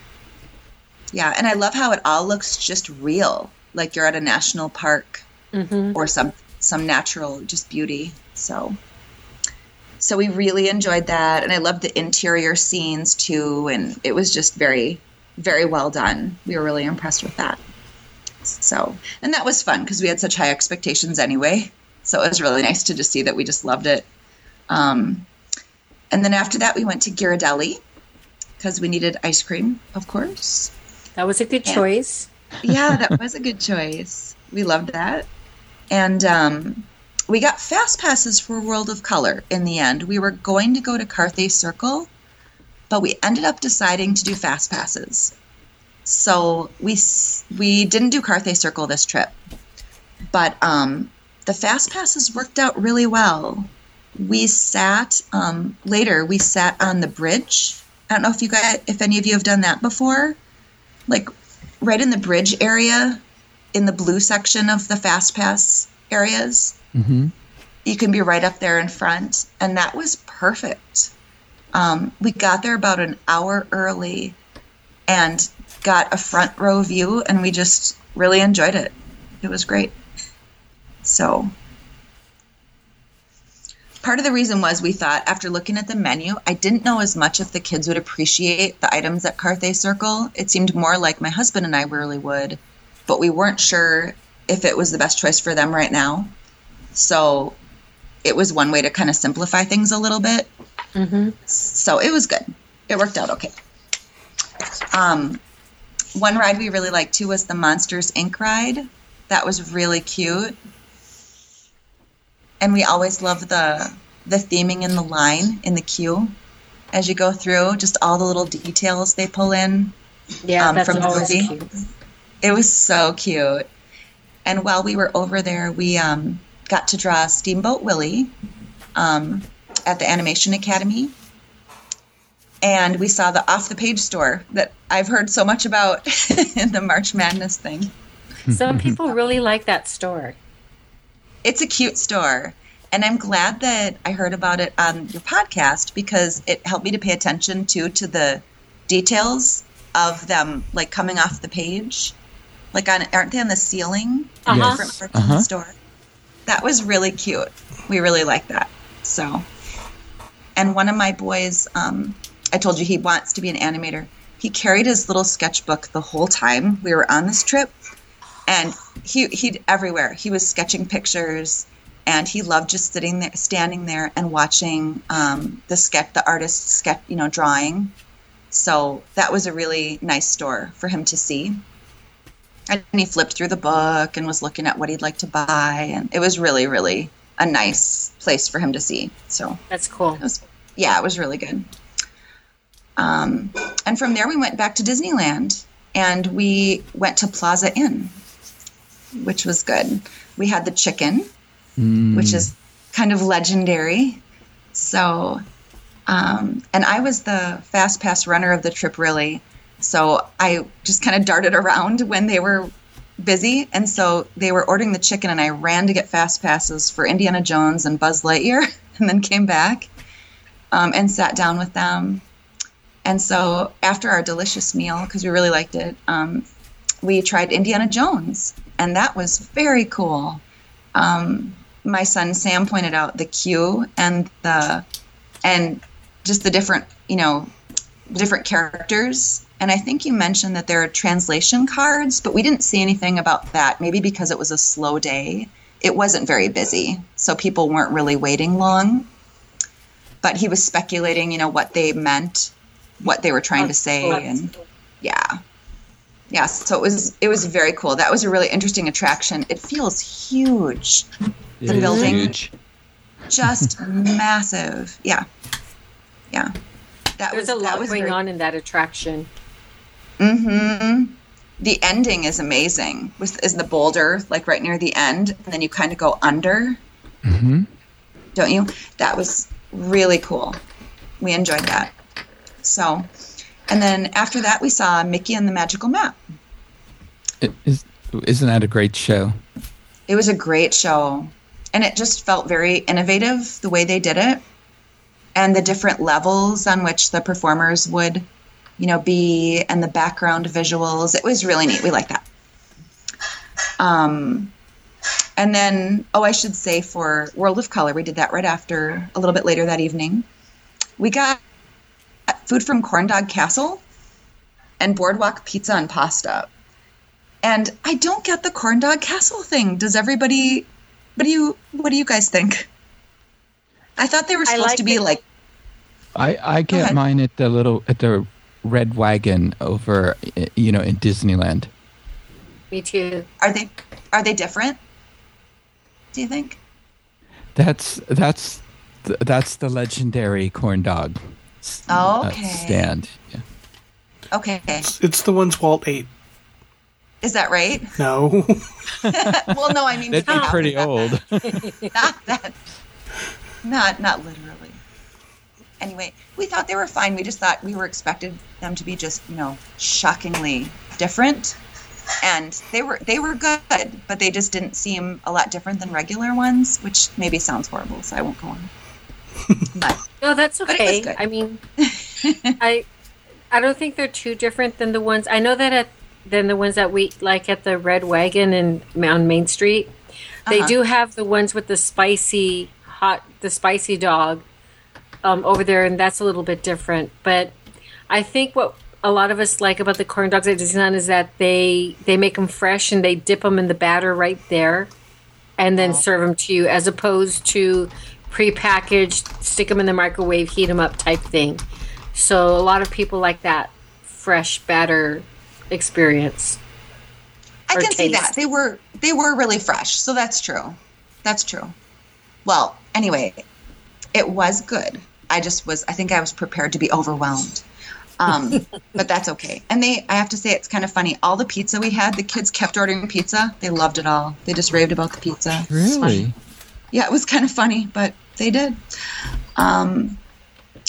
Yeah, and I love how it all looks just real, like you're at a national park hmm or some some natural just beauty. So, so we really enjoyed that, and I loved the interior scenes too, and it was just very, very well done. We were really impressed with that. So, and that was fun because we had such high expectations anyway. So it was really nice to just see that we just loved it. Um, and then after that, we went to Ghirardelli because we needed ice cream, of course That was a good Yeah. choice. yeah, that (laughs) was a good choice. We loved that. And um, we got fast passes for World of Color in the end. We were going to go to Carthay Circle, but we ended up deciding to do fast passes. So we we didn't do Carthay Circle this trip, but um, the fast passes worked out really well. We sat um, later. We sat on the bridge. I don't know if you guys, if any of you have done that before, like right in the bridge area, in the blue section of the fast pass areas. hmm You can be right up there in front, and that was perfect. Um, we got there about an hour early and got a front row view, and we just really enjoyed it. It was great. So, part of the reason was we thought after looking at the menu, I didn't know as much if the kids would appreciate the items at Carthay Circle. It seemed more like my husband and I really would, but we weren't sure if it was the best choice for them right now. So, it was one way to kind of simplify things a little bit. hmm So it was good. It worked out okay. Um, one ride we really liked too was the Monsters Inc. ride. That was really cute. And we always love the the theming in the line in the queue as you go through. Just all the little details they pull in. Yeah, Um, that's from the always movie? cute. It was so cute. And while we were over there, we um, got to draw Steamboat Willie um, at the Animation Academy. And we saw the off the page store that I've heard so much about (laughs) in the March Madness thing. Some people really like that store. It's a cute store. And I'm glad that I heard about it on your podcast because it helped me to pay attention too to the details of them like coming off the page. Like on aren't they on the ceiling? Uh-huh. Parts of Uh-huh. the store. That was really cute. We really like that. So, and one of my boys, um, I told you he wants to be an animator. He carried his little sketchbook the whole time we were on this trip, and he he'd everywhere. He was sketching pictures, and he loved just sitting there, standing there, and watching um, the sketch, the artist sketch, you know, drawing. So that was a really nice store for him to see. And he flipped through the book and was looking at what he'd like to buy, and it was really, really a nice place for him to see. So That's cool. it was, yeah, it was really good. Um, and from there, we went back to Disneyland and we went to Plaza Inn, which was good. We had the chicken, which is kind of legendary. So, um, and I was the fast pass runner of the trip, really. So I just kind of darted around when they were busy. And so they were ordering the chicken, and I ran to get fast passes for Indiana Jones and Buzz Lightyear, (laughs) and then came back um, and sat down with them. And so after our delicious meal, because we really liked it, um, we tried Indiana Jones, and that was very cool. Um, my son Sam pointed out the queue and the and just the different, you know, different characters. And I think you mentioned that there are translation cards, but we didn't see anything about that. Maybe because it was a slow day, it wasn't very busy, so people weren't really waiting long. But he was speculating, you know, what they meant, what they were trying to say, and yeah, yeah. So it was it was very cool. That was a really interesting attraction. It feels huge, It The is building. huge. just (laughs) massive. Yeah, yeah. That There's was a that lot was going very, on in that attraction. mm-hmm The ending is amazing. Was is the boulder like right near the end, and then you kind of go under, mm-hmm. don't you? That was really cool. We enjoyed that. So, and then after that, we saw Mickey and the Magical Map. It is, isn't that a great show? It was a great show, and it just felt very innovative the way they did it, and the different levels on which the performers would, you know, be, and the background visuals. It was really neat. We like that. Um, and then, oh, I should say for World of Color, we did that right after, a little bit later that evening. We got food from Corn Dog Castle and Boardwalk Pizza and Pasta. And I don't get the Corn Dog Castle thing. Does everybody? What do you? What do you guys think? I thought they were supposed like to be it. like. I, I get ahead. mine at the little at the red wagon over you know in Disneyland. Me too. Are they? Are they different? Do you think? That's that's that's the legendary corn dog s- uh, Okay. stand. Yeah. Okay, It's the ones Walt ate. is that right? (laughs) No. (laughs) well, no, I mean They'd be pretty not old. (laughs) Not that. Not not literally. Anyway, we thought they were fine. We just thought we were expected them to be just you know shockingly different, and they were they were good, but they just didn't seem a lot different than regular ones, which maybe sounds horrible, so I won't go on. But No, that's But it was okay. I mean, (laughs) I I don't think they're too different than the ones I know that at than the ones that we like at the Red Wagon and on Main Street. They Uh-huh. do have the ones with the spicy hot, the spicy dog um, over there, and that's a little bit different. But I think what a lot of us like about the corn dogs at Disneyland is that they they make them fresh and they dip them in the batter right there, and then serve them to you, as opposed to prepackaged, stick them in the microwave, heat them up type thing. So a lot of people like that fresh batter experience. I Or can see that they were they were really fresh, so that's true. That's true. Well, anyway, it was good. I just was. I think I was prepared to be overwhelmed. Um, (laughs) but that's okay. And they, I have to say, it's kind of funny. All the pizza we had, the kids kept ordering pizza. They loved it all. They just raved about the pizza. Really? Yeah, it was kind of funny, but they did. Um,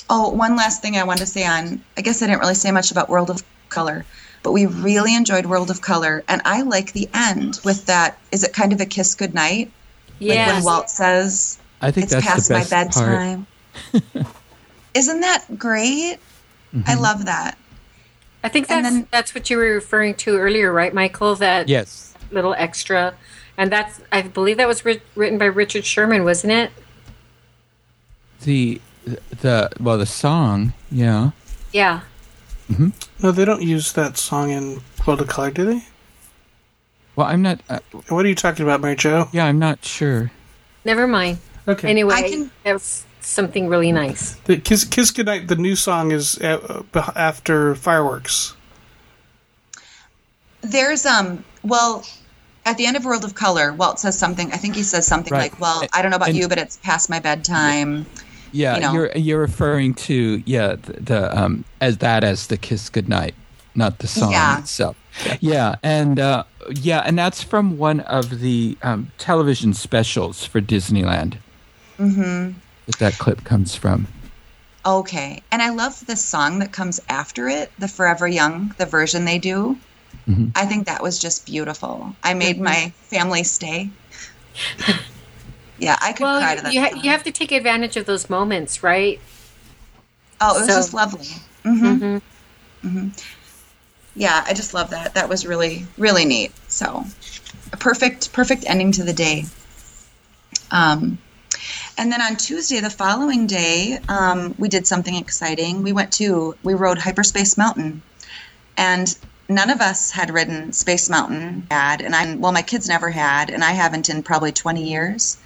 oh, one last thing I wanted to say on, I guess I didn't really say much about World of Color, but we really enjoyed World of Color. And I like the end with that, is it kind of a kiss goodnight? Like when Walt says, I think it's that's past the my best part. bedtime. (laughs) Isn't that great? I love that. I think And that's then- that's what you were referring to earlier, right, Michael? That Yes. little extra, and that's I believe that was writ- written by Richard Sherman, wasn't it? The the well the song, yeah. Yeah. no, they don't use that song in World of Color, do they? Well, I'm not. Uh, What are you talking about, Mary Jo? yeah, I'm not sure. Never mind. Okay. Anyway, I can- that was something really nice. The Kiss Kiss Goodnight, the new song is uh, uh, after fireworks. There's um well at the end of World of Color, Walt says something. I think he says something Right. like, "Well, I don't know about And- you, but it's past my bedtime." Yeah, You know. you're you're referring to yeah the, the um as that as the kiss goodnight, not the song Yeah. itself. Yeah, and uh, yeah, and that's from one of the um, television specials for Disneyland. Mm-hmm. That that clip comes from. Okay, and I love the song that comes after it, the Forever Young, the version they do. Mm-hmm. I think that was just beautiful. I made my family stay. (laughs) yeah, I could cry to Well, that. you, ha- you have to take advantage of those moments, right? Oh, it was So- just lovely. hmm hmm Yeah, I just love that. That was really, really neat. So, a perfect, perfect ending to the day. Um, and then on Tuesday, the following day, um, we did something exciting. We went to, we rode Hyperspace Mountain, and none of us had ridden Space Mountain. Had and I, well, my kids never had, and I haven't in probably 20 years.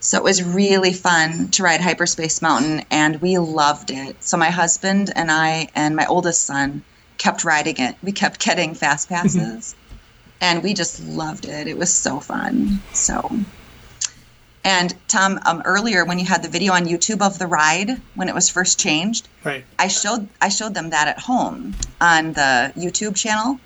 So it was really fun to ride Hyperspace Mountain, and we loved it. So my husband and I and my oldest son kept riding it. We kept getting fast (laughs) passes, and we just loved it. It was so fun. So, and Tom, um, earlier when you had the video on YouTube of the ride when it was first changed, Right. I showed I showed them that at home on the YouTube channel,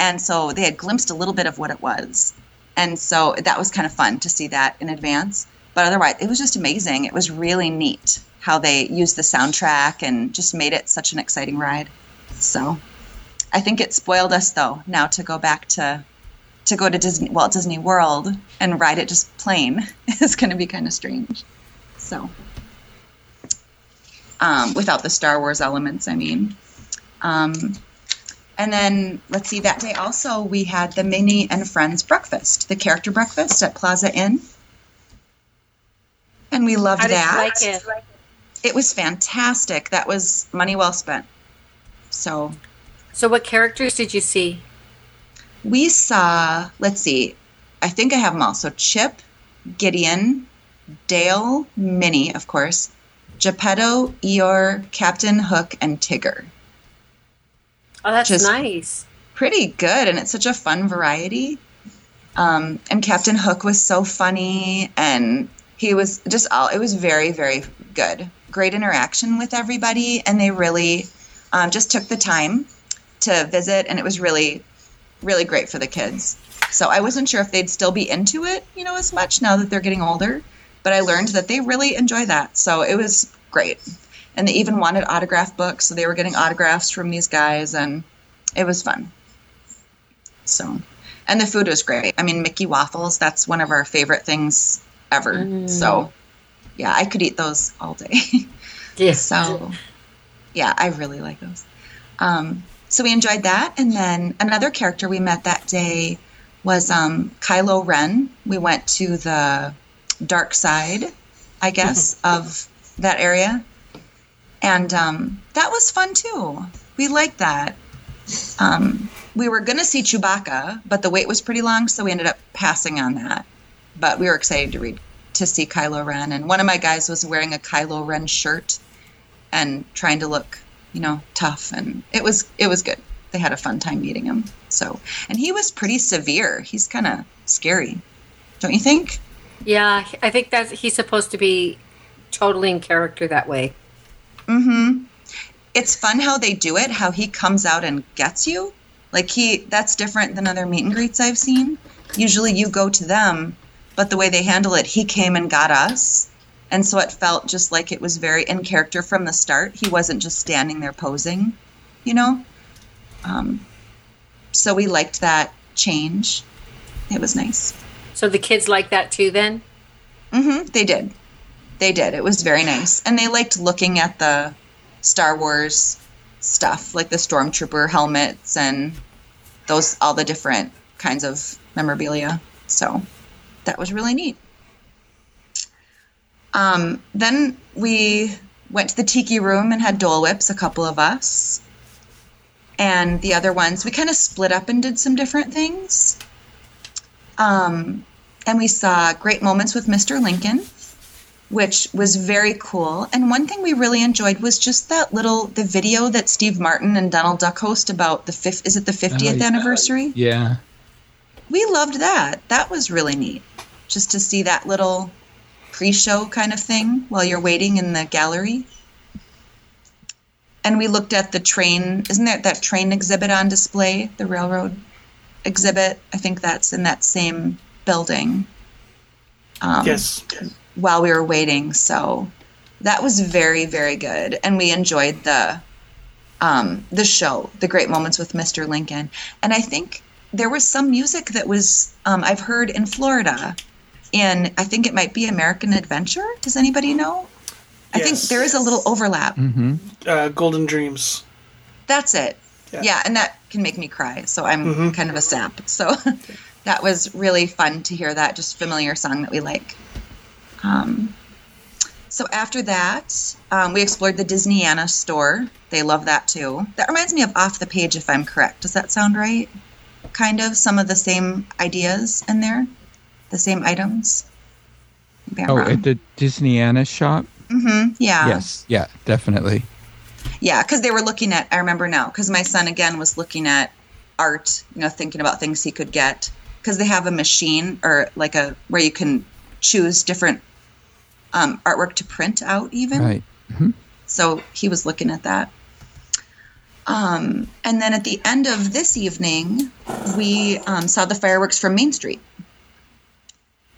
and so they had glimpsed a little bit of what it was, and so that was kind of fun to see that in advance. But otherwise, it was just amazing. It was really neat how they used the soundtrack and just made it such an exciting ride. So, I think it spoiled us though now to go back to to go to Disney Walt Disney World and ride it just plain (laughs) is going to be kind of strange. So um, without the Star Wars elements, I mean. Um, and then let's see, that day also we had the Minnie and Friends breakfast, the character breakfast at Plaza Inn. And we loved you that. like it? It was fantastic. That was money well spent. So So, what characters did you see? we saw, let's see, I think I have them all. So Chip, Gideon, Dale, Minnie, of course, Geppetto, Eeyore, Captain Hook, and Tigger. Oh, that's Just- nice. pretty good and it's such a fun variety um, and captain hook was so funny and he was just all it was very very good. Great interaction with everybody and they really um, just took the time to visit and it was really really great for the kids. So i wasn't sure if they'd still be into it you know as much now that they're getting older but i learned that they really enjoy that. So it was great. And they even wanted autograph books so they were getting autographs from these guys and it was fun. So, and the food was great. I mean, Mickey waffles, that's one of our favorite things ever. So, yeah, I could eat those all day. (laughs) Yes. so, yeah, I really like those. Um, so we enjoyed that. And then another character we met that day was um, Kylo Ren. We went to the dark side, I guess, (laughs) of that area. And um, that was fun too. We liked that. Um, we were going to see Chewbacca, but the wait was pretty long, so we ended up passing on that. But we were excited to read to see Kylo Ren, and one of my guys was wearing a Kylo Ren shirt and trying to look, you know, tough, and it was it was good. They had a fun time meeting him. So, and he was pretty severe. He's kind of scary, don't you think? Yeah, I think that he's supposed to be totally in character that way. Mm-hmm. It's fun how they do it, how he comes out and gets you. Like he that's different than other meet and greets I've seen. Usually you go to them, but the way they handle it, he came and got us. And so it felt just like it was very in character from the start. He wasn't just standing there posing, you know? Um, so we liked that change. It was nice. So the kids liked that too. Then hmm they did. They did. It was very nice. And they liked looking at the Star Wars stuff, like the Stormtrooper helmets and those, all the different kinds of memorabilia. So that was really neat. Um, then we went to the Tiki Room and had Dole Whips, a couple of us. And the other ones, we kind of split up and did some different things. Um, and we saw Great Moments with Mr. Lincoln, which was very cool. And one thing we really enjoyed was just that little the video that Steve Martin and Donald Duck host about the fifth. Is it the fiftieth yeah. anniversary? Yeah. We loved that. That was really neat, just to see that little pre-show kind of thing while you're waiting in the gallery. And we looked at the train. Isn't there that train exhibit on display? The railroad exhibit. I think that's in that same building. Um, Yes. while we were waiting. So that was very, very good, and we enjoyed the um, the show, the great moments with Mr. Lincoln. And I think there was some music that was um, I've heard in Florida. In I think it might be American Adventure. Does anybody know? I think there is a little overlap. Uh, Golden Dreams. That's it. Yeah. Yeah. and that can make me cry. So I'm kind of a sap. So (laughs) that was really fun to hear that just familiar song that we like. Um, so after that, um, we explored the Disneyana store. They love that too. That reminds me of Off the Page, if I'm correct. Does that sound right? Kind of some of the same ideas in there, the same items. Oh, wrong. at the Disneyana shop? Mm-hmm. yeah. yes. Yeah, definitely. Yeah, because they were looking at. I remember now because my son again was looking at art. You know, thinking about things he could get because they have a machine or like a where you can choose different um, artwork to print out. Even Right. Hmm. so, he was looking at that. Um, and then at the end of this evening, we um, saw the fireworks from Main Street.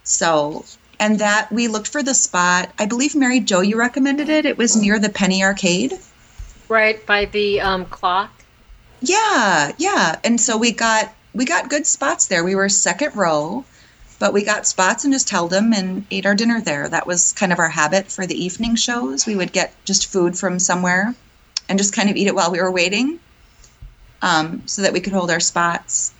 So, and that we looked for the spot. I believe Mary Jo, you recommended it. It was near the Penny Arcade. Right by the um, clock. Yeah, yeah. And so we got we got good spots there. We were second row, but we got spots and just held them and ate our dinner there. That was kind of our habit for the evening shows. We would get just food from somewhere and just kind of eat it while we were waiting, um, so that we could hold our spots.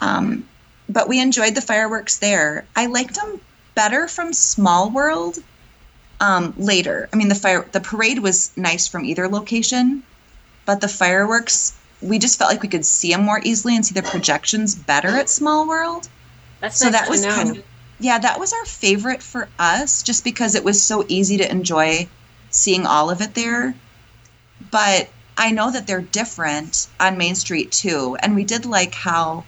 Um, but we enjoyed the fireworks there. I liked them better from Small World um, later. I mean, the fire the parade was nice from either location, but the fireworks we just felt like we could see them more easily and see the projections better at Small World. That's So nice that was know. kind of yeah, that was our favorite for us, just because it was so easy to enjoy seeing all of it there. But I know that they're different on Main Street too, and we did like how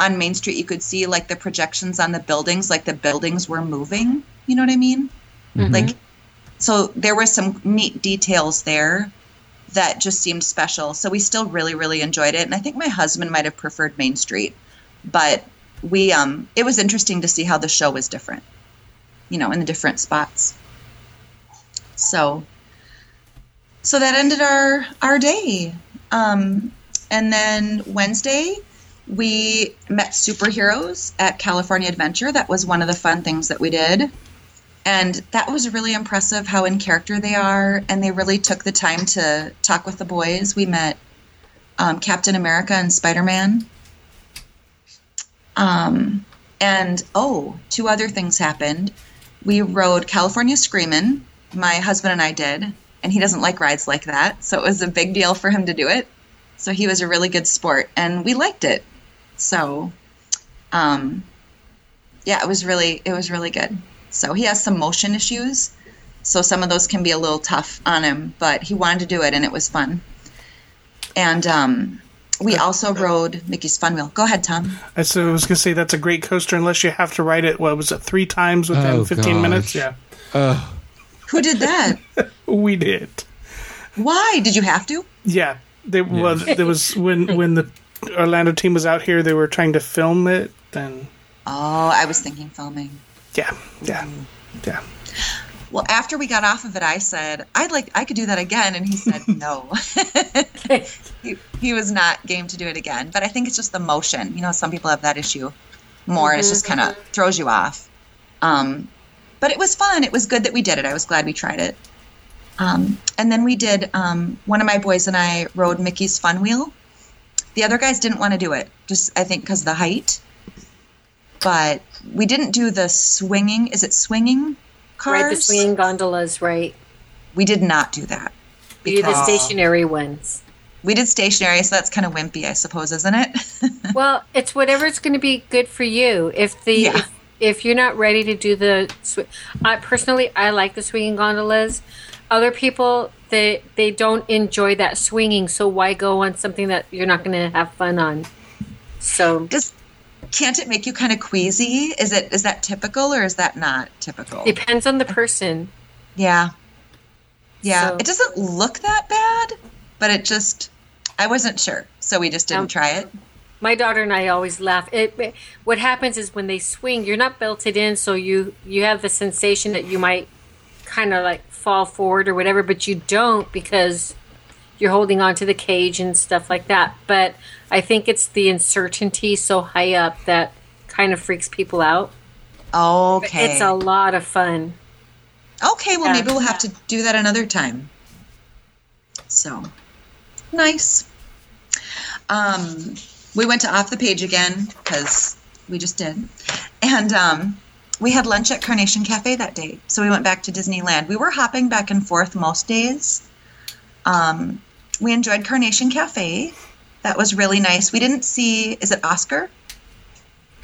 on Main Street you could see like the projections on the buildings, like the buildings were moving. You know what I mean? Like, so there were some neat details there that just seemed special. So we still really, really enjoyed it. And I think my husband might have preferred Main Street, but we, um, it was interesting to see how the show was different, you know, in the different spots. So, so that ended our, our day. Um, and then Wednesday, we met superheroes at California Adventure. That was one of the fun things that we did. And that was really impressive how in character they are. And they really took the time to talk with the boys. We met um, Captain America and Spider Man. Um, and oh, two other things happened. We rode California Screamin', my husband and I did. And he doesn't like rides like that. So it was a big deal for him to do it. So he was a really good sport. And we liked it. So, um, yeah, it was really, it was really good. So he has some motion issues. So some of those can be a little tough on him, but he wanted to do it and it was fun. And um, we also rode Mickey's Fun Wheel. Go ahead, Tom. I so I was gonna say that's a great coaster unless you have to ride it. What was it? Three times within Oh, fifteen minutes. gosh. Yeah, Who did that? (laughs) we did. Why? Did you have to? Yeah, there was there was when (laughs) when the Orlando team was out here, they were trying to film it. Then Oh, I was thinking filming. yeah, yeah, yeah. Well, after we got off of it, I said, I'd like, I could do that again. And he said, (laughs) no. (laughs) he, he was not game to do it again. But I think it's just the motion. You know, some people have that issue more, and it just kind of throws you off. Um, but it was fun. It was good that we did it. I was glad we tried it. Um, and then we did, um, one of my boys and I rode Mickey's Fun Wheel. The other guys didn't want to do it, just I think because the height. But we didn't do the swinging. Is it swinging cars? Right, the swinging gondolas, right. We did not do that. We did the stationary ones. we did stationary, so that's kind of wimpy, I suppose, isn't it? (laughs) Well, it's whatever whatever's going to be good for you. If the Yeah. if, if you're not ready to do the, sw- I personally I like the swinging gondolas. Other people they they don't enjoy that swinging, so why go on something that you're not going to have fun on? So Does can't it make you kind of queasy? Is it is that typical or is that not typical? depends on the person. Yeah. Yeah. So- It doesn't look that bad, but it just I wasn't sure. So we just didn't Um, try it. My daughter and I always laugh. It, it- what happens is when they swing, you're not belted in, so you you have the sensation that you might kind of like fall forward or whatever, but you don't because you're holding on to the cage and stuff like that. But I think it's the uncertainty so high up that kind of freaks people out. But Okay. It's a lot of fun. Okay, well Yeah. maybe we'll have to do that another time. So nice. Um, we went to off the page again because we just did, and um, we had lunch at Carnation Cafe that day. So we went back to Disneyland. We were hopping back and forth most days. Um, we enjoyed Carnation Cafe. That was really nice. We didn't see. Is it Oscar?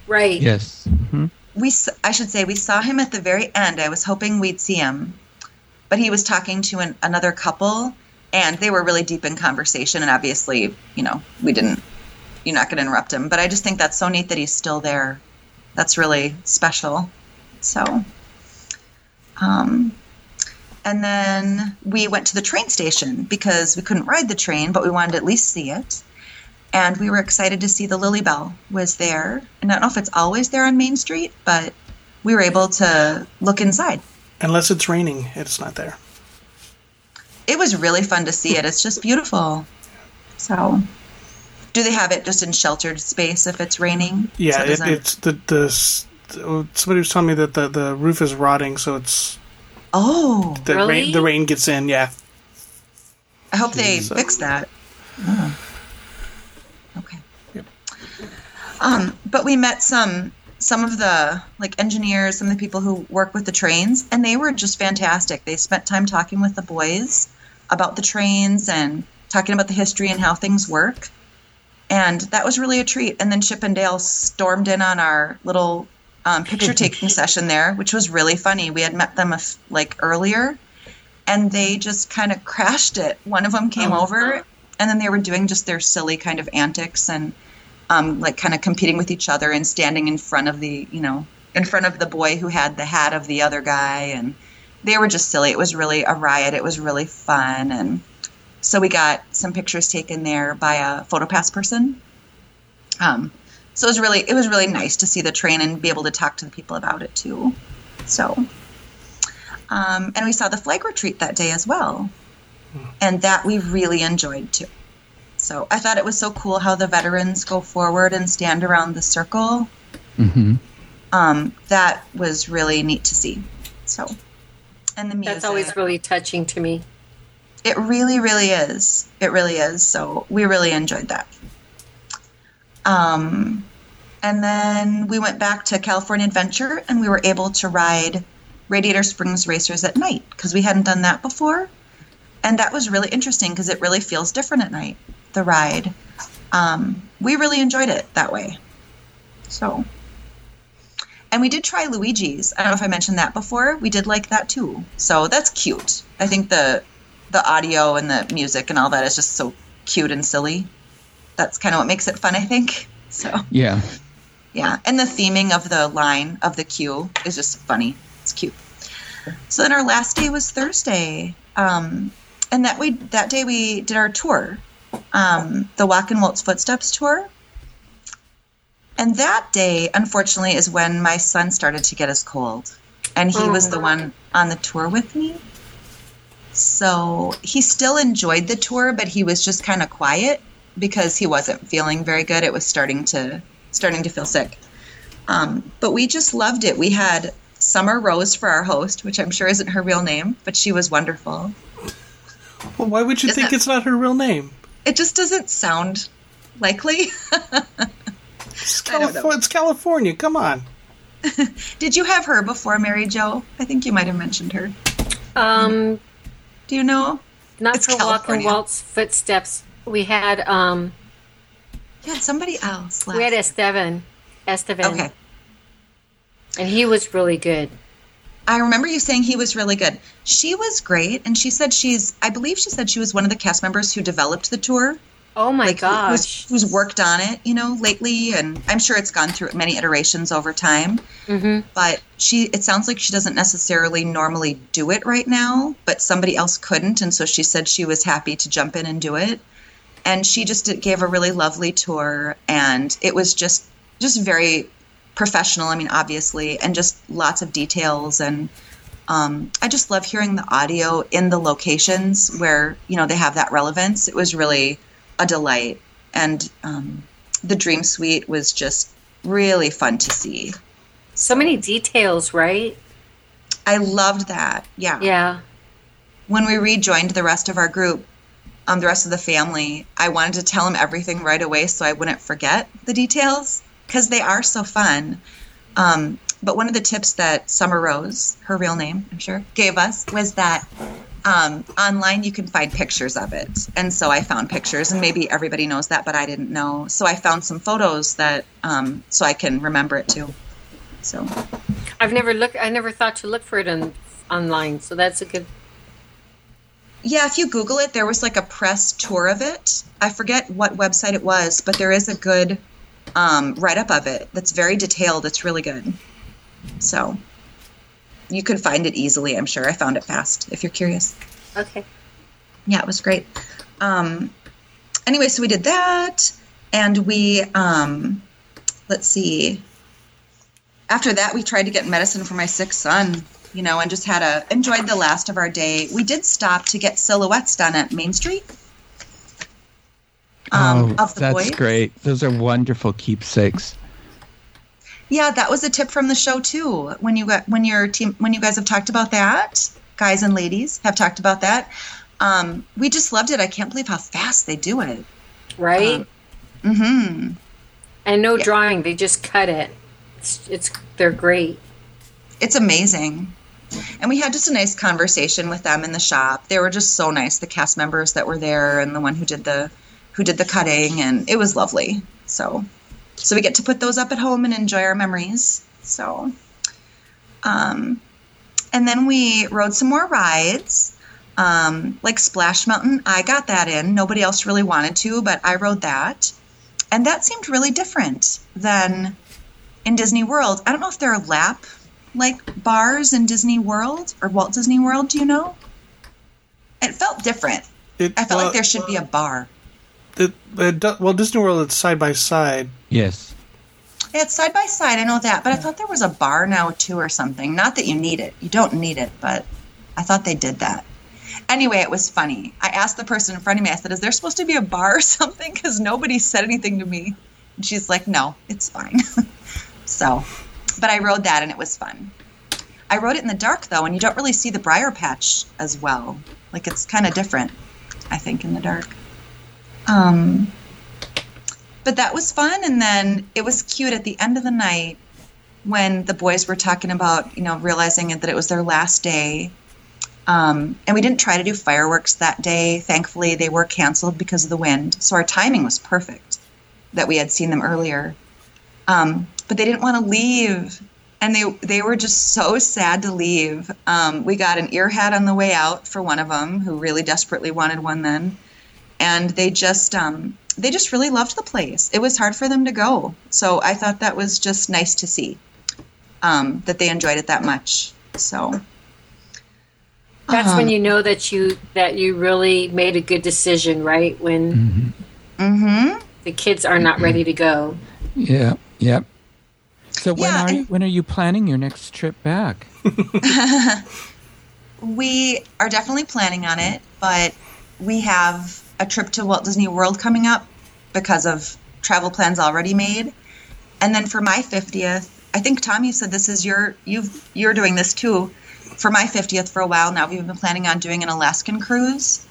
Right. Yes. hmm we s- I should say we saw him at the very end. I was hoping we'd see him, but he was talking to an, another couple, and they were really deep in conversation. And obviously, you know, we didn't. You're not going to interrupt him, but I just think that's so neat that he's still there. That's really special. So, um, and then we went to the train station because we couldn't ride the train, but we wanted to at least see it and we were excited to see the Lilly Belle was there. And I don't know if it's always there on Main Street, but we were able to look inside. Unless it's raining, it's not there. It was really fun to see it. It's just beautiful. So, do they have it just in sheltered space if it's raining? Yeah, So it, doesn't- it's the the somebody was telling me that the, the roof is rotting, so it's Oh, the Really? rain the rain gets in. Yeah, I hope they So- fix that. Oh. Okay. Yep. Um, but we met some some of the like engineers, some of the people who work with the trains, and they were just fantastic. They spent time talking with the boys about the trains and talking about the history and how things work. And that was really a treat. And then Chip and Dale stormed in on our little um, picture taking session there, which was really funny. We had met them a f- like earlier, and they just kind of crashed it. One of them came over, and then they were doing just their silly kind of antics and um, like kind of competing with each other and standing in front of the you know in front of the boy who had the hat of the other guy, and they were just silly. It was really a riot. It was really fun, and so we got some pictures taken there by a photopass person. Um, so it was really it was really nice to see the train and be able to talk to the people about it too. So, um, and we saw the flag retreat that day as well, and that we really enjoyed too. So I thought it was so cool how the veterans go forward and stand around the circle. hmm Um, that was really neat to see. So, and the music. That's always really touching to me. It really, really is. It really is. So we really enjoyed that. Um, and then we went back to California Adventure and we were able to ride Radiator Springs Racers at night because we hadn't done that before. And that was really interesting because it really feels different at night, the ride. Um, we really enjoyed it that way. So, and we did try Luigi's. I don't know if I mentioned that before. We did like that too. So that's cute. I think the the audio and the music and all that is just so cute and silly. That's kind of what makes it fun, I think. So Yeah. yeah, and the theming of the line of the queue is just funny. It's cute. So then our last day was Thursday, um, and that we that day we did our tour, um, the Walk in Walt's Footsteps tour. And that day, unfortunately, is when my son started to get his cold, and he was the one on the tour with me. So he still enjoyed the tour, but he was just kind of quiet because he wasn't feeling very good. It was starting to starting to feel sick. Um, but we just loved it. We had Summer Rose for our host, which I'm sure isn't her real name, but she was wonderful. well, why would you Isn't think it- it's not her real name? It just doesn't sound likely. (laughs) It's, I Calif- it's California. Come on. (laughs) Did you have her before, Mary Jo? I think you might have mentioned her. Um, Do you know? not It's for Walk and California. Walt's footsteps. We had um had somebody else. Last we had year. Estevan. Estevan. Okay. And he was really good. I remember you saying he was really good. She was great, and she said she's. I believe she said she was one of the cast members who developed the tour. Oh my like gosh. who's, who's worked on it, you know, lately, and I'm sure it's gone through many iterations over time. hmm But she, it sounds like she doesn't necessarily normally do it right now, but somebody else couldn't, and so she said she was happy to jump in and do it. And she just gave a really lovely tour, and it was just just very professional. I mean, obviously, and just lots of details and. Um, I just love hearing the audio in the locations where you know they have that relevance. It was really a delight, and um, the Dream Suite was just really fun to see. So many details, right? I loved that. Yeah. Yeah. When we rejoined the rest of our group, um, the rest of the family, I wanted to tell them everything right away so I wouldn't forget the details because they are so fun. Um, but one of the tips that Summer Rose, her real name, I'm sure, gave us was that um, online you can find pictures of it. And so I found pictures, and maybe everybody knows that, but I didn't know. So I found some photos that, um, so I can remember it too. So I've never looked I never thought to look for it on online. So that's a good Yeah, if you Google it, there was like a press tour of it. I forget what website it was, but there is a good um, write up of it that's very detailed. It's really good. So you can find it easily, I'm sure. I found it fast if you're curious. Okay. Yeah, it was great. Um, anyway, so we did that, and we, um, let's see. After that, we tried to get medicine for my sick son, you know, and just had a enjoyed the last of our day. We did stop to get silhouettes done at Main Street. Um, oh, of the that's boys. great. Those are wonderful keepsakes. Yeah, that was a tip from the show too. When you got when your team when you guys have talked about that, guys and ladies have talked about that. Um, we just loved it. I can't believe how fast they do it. Right? Mm-hmm. and no yeah. drawing. They just cut it. It's, it's they're great. It's amazing. And we had just a nice conversation with them in the shop. They were just so nice, the cast members that were there and the one who did the who did the cutting and it was lovely. So so we get to put those up at home and enjoy our memories. So um and then we rode some more rides. Um, like Splash Mountain, I got that in. Nobody else really wanted to, but I rode that. And that seemed really different than in Disney World. I don't know if there are lap like bars in Disney World or Walt Disney World. Do you know? It felt different. It, I felt well, like there should be a bar. it, it well, Disney World, it's side by side. Yes. Yeah, it's side by side. I know that, but I thought there was a bar now too or something. Not that you need it. You don't need it, but I thought they did that. Anyway, it was funny. I asked the person in front of me. I said, "Is there supposed to be a bar or (laughs) something?" Because nobody said anything to me. And she's like, "No, it's fine." (laughs) so, but I rode that and it was fun. I rode it in the dark though, and you don't really see the briar patch as well. Like it's kind of different, I think, in the dark. Um, but that was fun, and then it was cute at the end of the night when the boys were talking about, you know, realizing that it was their last day. Um, and we didn't try to do fireworks that day. Thankfully, they were canceled because of the wind. So our timing was perfect that we had seen them earlier. Um, but they didn't want to leave. And they, they were just so sad to leave. Um, we got an ear hat on the way out for one of them who really desperately wanted one then. And they just, um, they just really loved the place. It was hard for them to go. So I thought that was just nice to see um, that they enjoyed it that much. So That's when Um, you know that you that you really made a good decision, right? When Mm-hmm. the kids are not ready to go. Yeah. Yep. So when Yeah, are and- you, when are you planning your next trip back? (laughs) We are definitely planning on it, but we have a trip to Walt Disney World coming up because of travel plans already made. And then for my 50th, I think Tom, you said this is your you've you're doing this too. For my 50th for a while now, we've been planning on doing an Alaskan cruise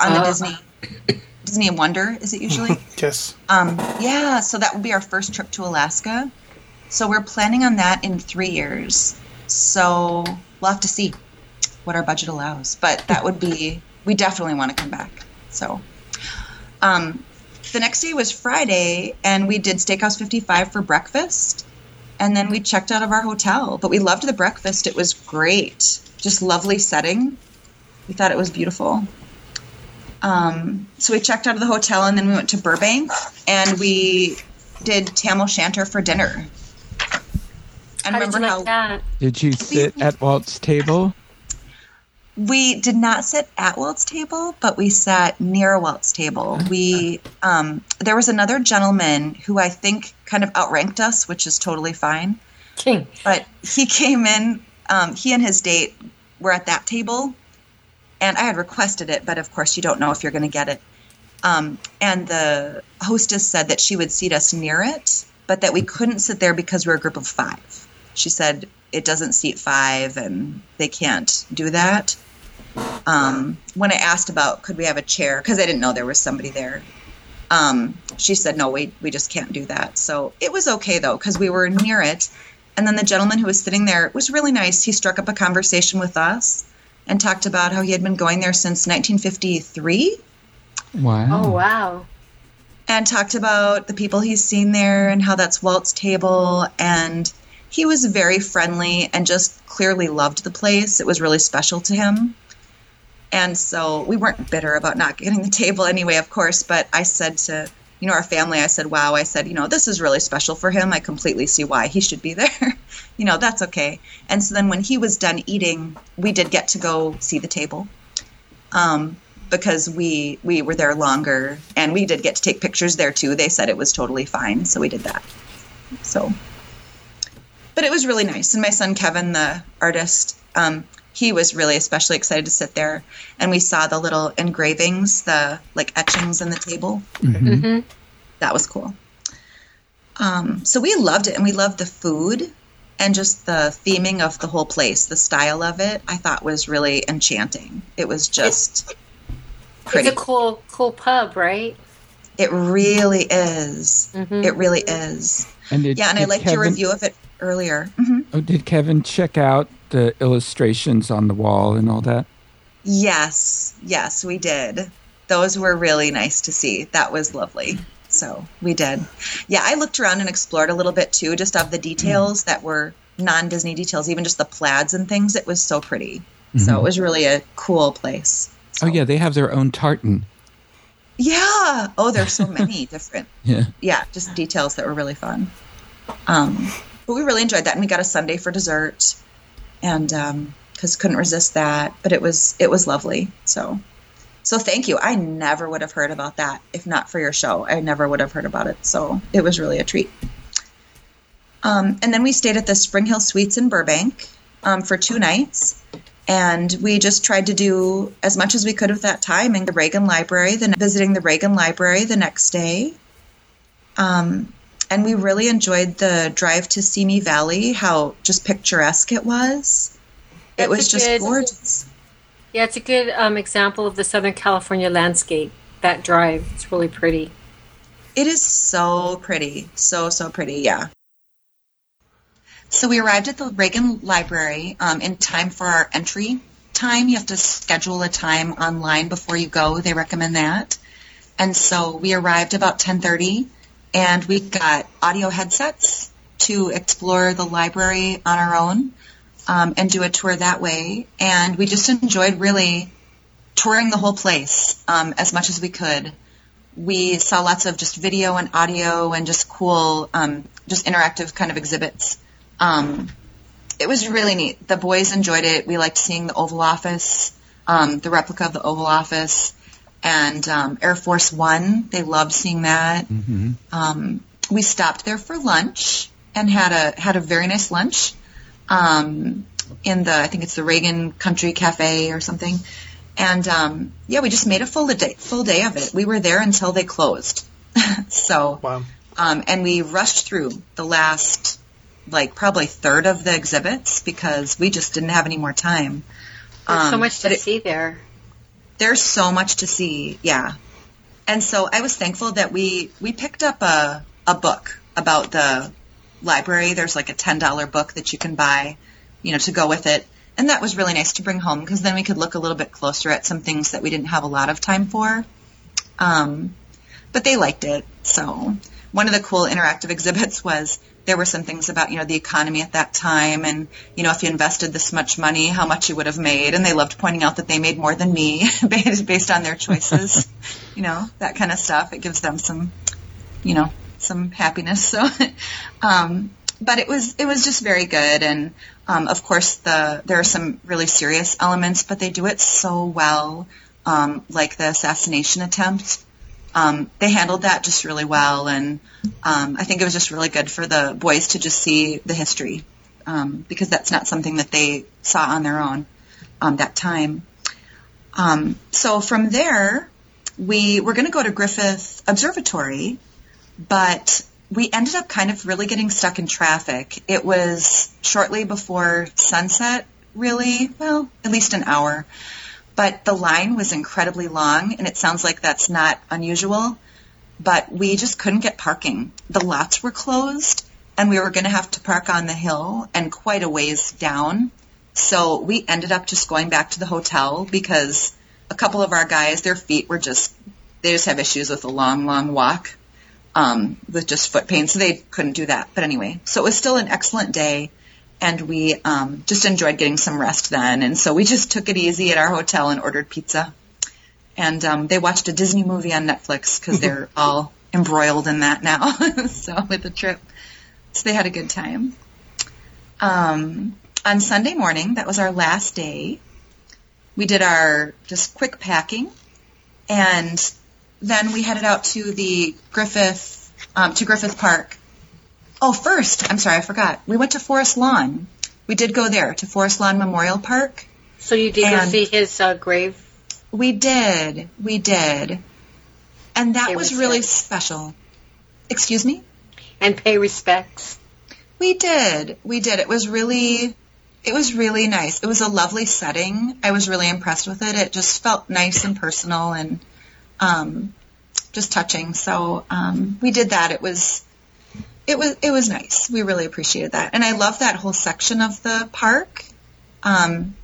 on the Oh. Disney (laughs) Disney Wonder. Is it usually? (laughs) Yes. Um, yeah, so that will be our first trip to Alaska. So we're planning on that in three years. So we'll have to see what our budget allows. But that would be, we definitely want to come back. So, Um, the next day was Friday, and we did Steakhouse 55 for breakfast. And then we checked out of our hotel. But we loved the breakfast. It was great. Just lovely setting. We thought it was beautiful. Um, so we checked out of the hotel, and then we went to Burbank, and we did Tam O'Shanter for dinner. And How did remember you like how that? Did you sit at Walt's table? we did not sit at Walt's table, but we sat near Walt's table. We um, there was another gentleman who I think kind of outranked us, which is totally fine. King. But he came in. Um, he and his date were at that table, and I had requested it, but of course you don't know if you're going to get it. Um, and the hostess said that she would seat us near it, but that we couldn't sit there because we're a group of five. She said it doesn't seat five, and they can't do that. Um, when I asked about could we have a chair because I didn't know there was somebody there, um, she said no, we we just can't do that. So it was okay though because we were near it, and then the gentleman who was sitting there was really nice. He struck up a conversation with us and talked about how he had been going there since 1953 Wow. Oh wow. and talked about the people he's seen there and how that's Walt's table. And he was very friendly and just clearly loved the place. It was really special to him. And so we weren't bitter about not getting the table anyway, of course. But I said to, you know, our family, I said, wow, I said, you know, this is really special for him. I completely see why he should be (laughs) there. you know, that's okay. And so then when he was done eating, we did get to go see the table. Um, because we we were there longer and we did get to take pictures there too. They said it was totally fine, so we did that. So but it was really nice. And my son Kevin, the artist, um, he was really especially excited to sit there and we saw the little engravings, the like etchings in the table. Mm-hmm. That was cool. Um, so we loved it and we loved the food and just the theming of the whole place, the style of it, I thought was really enchanting. It was just pretty. It's a cool, cool pub, right? It really is. Mhm. It really is. And did, Yeah, and I did liked your review of it earlier. hmm Oh, did Kevin check out the illustrations on the wall and all that? Yes, yes, we did. Those were really nice to see. That was lovely. So we did. Yeah, I looked around and explored a little bit too, just of the details that were non Disney details, even just the plaids and things. It was so pretty. So it was really a cool place. So- Oh yeah, they have their own tartan. Yeah. Oh, there's so many (laughs) different. Yeah. Yeah, just details that were really fun. Um, but we really enjoyed that, and we got a sundae for dessert, and because couldn't resist that. But it was it was lovely. So, so thank you. I never would have heard about that if not for your show. I never would have heard about it. So it was really a treat. Um, and then we stayed at the Spring Hill Suites in Burbank um, for two nights. And we just tried to do as much as we could with that time in the Reagan Library, then visiting the Reagan Library the next day. Um, and we really enjoyed the drive to Simi Valley, how just picturesque it was. That's it was just good- gorgeous. Yeah, it's a good um, example of the Southern California landscape. That drive, it's really pretty. It is so pretty. So, so pretty. Yeah. So we arrived at the Reagan Library um, in time for our entry time. You have to schedule a time online before you go. They recommend that. And so we arrived about 10:30 and we got audio headsets to explore the library on our own um, and do a tour that way. And we just enjoyed really touring the whole place um, as much as we could we saw lots of just video and audio and just cool, um, just interactive kind of exhibits. Um, it was really neat. The boys enjoyed it. We liked seeing the Oval Office, um, the replica of the Oval Office, and um, Air Force One. They loved seeing that. hmm Um, we stopped there for lunch and had a had a very nice lunch um, in the I think it's the Reagan Country Cafe or something. And um, yeah, we just made a full day full day of it. We were there until they closed. (laughs) so Wow. um, and we rushed through the last like probably third of the exhibits because we just didn't have any more time. There's so Um, much but to it- see there. There's so much to see. Yeah. And so i was thankful that we we picked up a, a book about the library. There's like a $10 book that you can buy you know to go with it. And that was really nice to bring home because then we could look a little bit closer at some things that we didn't have a lot of time for. Um, but they liked it. So one of the cool interactive (laughs) exhibits was there were some things about you know the economy at that time and you know if you invested this much money how much you would have made. And they loved pointing out that they made more than me (laughs) based on their choices (laughs) you know that kind of stuff. It gives them some you know some happiness. So (laughs) um but it was it was just very good. And um, of course the there are some really serious elements but they do it so well um, like the assassination attempt um, they handled that just really well, and um, I think it was just really good for the boys to just see the history um, because that's not something that they saw on their own um, that time. Um, so from there, we were going to go to Griffith Observatory, but we ended up kind of really getting stuck in traffic. It was shortly before sunset, really, well, at least an hour but the line was incredibly long, and it sounds like that's not unusual. But we just couldn't get parking. The lots were closed, and we were going to have to park on the hill and quite a ways down. So we ended up just going back to the hotel because a couple of our guys, their feet were just, they just have issues with a long, long walk um, with just foot pain, so they couldn't do that. But anyway, so it was still an excellent day and we um, just enjoyed getting some rest then. And so we just took it easy at our hotel and ordered pizza. And um, they watched a Disney movie on Netflix because (laughs) they're all embroiled in that now. (laughs) so with the trip, so they had a good time. Um, on Sunday morning, that was our last day. We did our just quick packing, and then we headed out to the Griffith um, to Griffith Park Oh, first, I'm sorry, I forgot. We went to Forest Lawn. We did go there to Forest Lawn Memorial Park. So you did go see his uh, grave? We did. We did. And that pay was respects. really special. Excuse me? And pay respects. We did. We did. It was really it was really nice. It was a lovely setting. I was really impressed with it. It just felt nice and personal and um, just touching. So um, we did that. It was it was it was nice. We really appreciated that, and I love that whole section of the park. Um,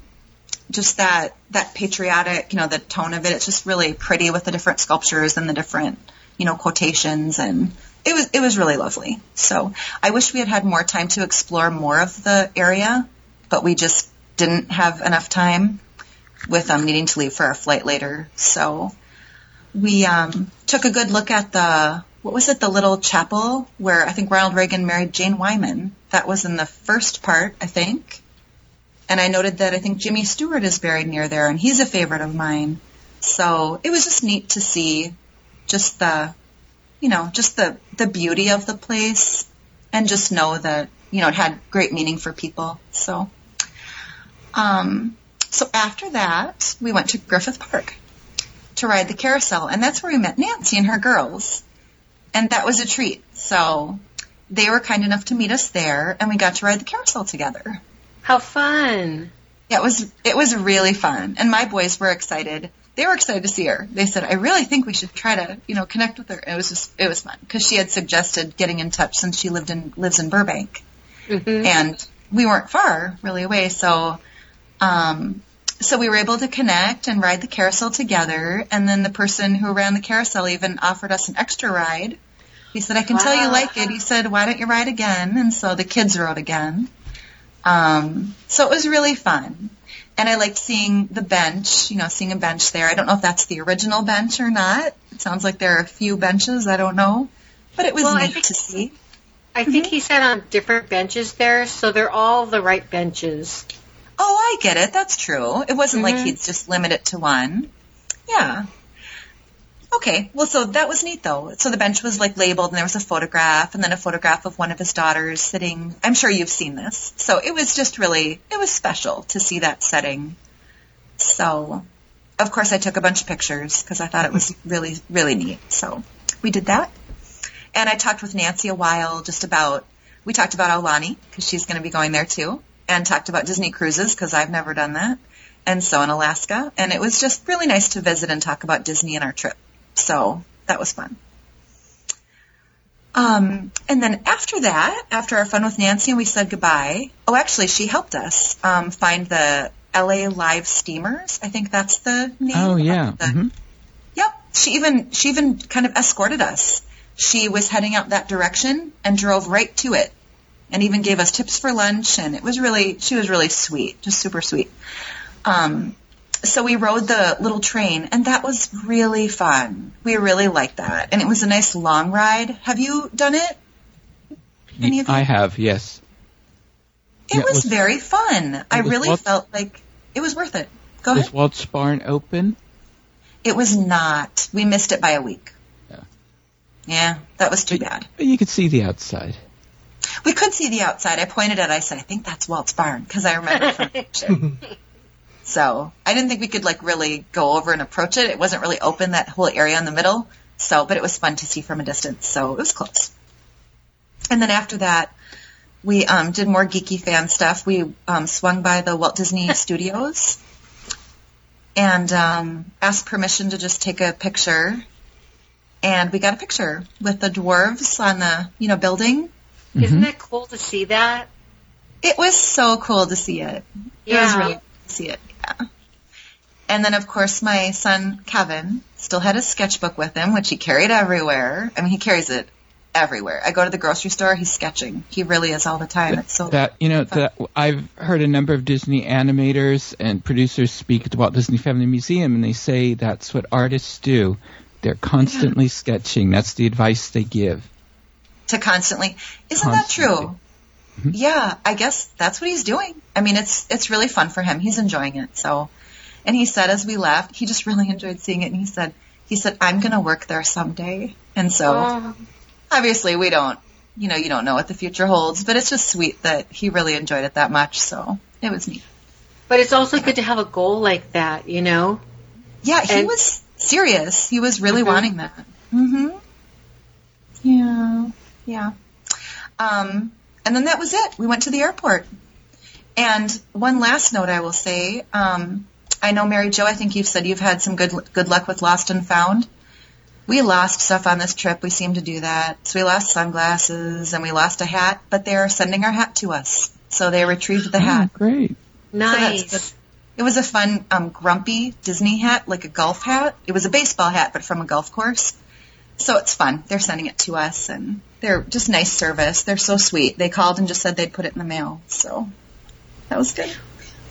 just that that patriotic, you know, the tone of it. It's just really pretty with the different sculptures and the different, you know, quotations, and it was it was really lovely. So I wish we had had more time to explore more of the area, but we just didn't have enough time with um, needing to leave for our flight later. So we um, took a good look at the what was it, the little chapel where I think Ronald Reagan married Jane Wyman. That was in the first part, I think. And I noted that I think Jimmy Stewart is buried near there, and he's a favorite of mine. So it was just neat to see just the, you know, just the, the beauty of the place and just know that, you know, it had great meaning for people. So, um, so after that, we went to Griffith Park to ride the carousel, and that's where we met Nancy and her girls and that was a treat. So they were kind enough to meet us there, and we got to ride the carousel together. How fun! Yeah, it was it was really fun, and my boys were excited. They were excited to see her. They said, "I really think we should try to, you know, connect with her." And it was just it was fun because she had suggested getting in touch since she lived in lives in Burbank, mm-hmm. and we weren't far really away. So um, so we were able to connect and ride the carousel together. And then the person who ran the carousel even offered us an extra ride. He said, I can wow. tell you like it. He said, why don't you ride again? And so the kids rode again. Um, so it was really fun. And I liked seeing the bench, you know, seeing a bench there. I don't know if that's the original bench or not. It sounds like there are a few benches. I don't know. But it was well, neat think, to see. I think mm-hmm. he sat on different benches there, so they're all the right benches. Oh, I get it. That's true. It wasn't mm-hmm. like he'd just limit it to one. Yeah. Okay. Well, so that was neat though. So the bench was like labeled and there was a photograph and then a photograph of one of his daughters sitting. I'm sure you've seen this. So it was just really, it was special to see that setting. So, of course, I took a bunch of pictures because I thought it was (laughs) really, really neat. So we did that. And I talked with Nancy a while just about, we talked about Aulani because she's going to be going there too and talked about Disney cruises because I've never done that, and so in Alaska. And it was just really nice to visit and talk about Disney and our trip. So that was fun. Um, and then after that, after our fun with Nancy and we said goodbye, oh, actually, she helped us um, find the LA Live Steamers. I think that's the name. Oh, yeah. The, mm-hmm. Yep. she even she even kind of escorted us. She was heading out that direction and drove right to it, and even gave us tips for lunch. And it was really she was really sweet, just super sweet. Um, so we rode the little train, and that was really fun. We really liked that, and it was a nice long ride. Have you done it? Any of you? I have, yes. It Yeah, was, was- very fun. I really Walt- felt like it was worth it. Go ahead. Was ahead. Walt's Barn open? It was not. We missed it by a week. Yeah. Yeah, that was too bad. But you could see the outside. We could see the outside. I pointed at. it. I said, "I think that's Walt's barn," because I remember (laughs) from the picture. So I didn't think we could like really go over and approach it. It wasn't really open that whole area in the middle. So, but it was fun to see from a distance. So it was close. And then after that, we um, did more geeky fan stuff. We um, swung by the Walt Disney (laughs) Studios and um, asked permission to just take a picture. And we got a picture with the dwarves on the you know building. Isn't that cool to see that? It was so cool to see it. It was Yeah. really cool to see it. Yeah. (laughs) And then, of course, my son Kevin still had his sketchbook with him, which he carried everywhere. I mean, he carries it everywhere. I go to the grocery store, he's sketching. He really is all the time. It's so That you know that I've heard a number of Disney animators and producers speak at the Walt Disney Family Museum, and they say that's what artists do. They're constantly sketching. That's the advice they give. to constantly. Isn't that true? Constantly. Yeah, I guess that's what he's doing. I mean, it's it's really fun for him. He's enjoying it. So, and he said as we left, he just (laughs) really enjoyed seeing it. And he said, he said, I'm gonna work there someday. And so, Oh, obviously, we don't, you know, you don't know what the future holds, but it's just sweet that he really enjoyed it that much. So it was neat. but it's also good to have a goal like that, you know? Yeah, he And- was serious. He was really Mhm. wanting that. hmm Yeah, yeah. Um, and then that was it. We went to the airport. And one last note I will say, um, I know Mary Jo, I think you've said you've had some good good luck with lost and found. We lost stuff on this trip. We seem to do that. So we lost sunglasses and we lost a hat, but they're sending our hat to us. So they retrieved the hat. Oh, great. Nice. that's It was a fun, um, grumpy Disney hat, like a golf hat. It was a baseball hat, but from a golf course. So it's fun. They're sending it to us, and they're just nice service. They're so sweet. They called and just said they'd put it in the mail. So that was good.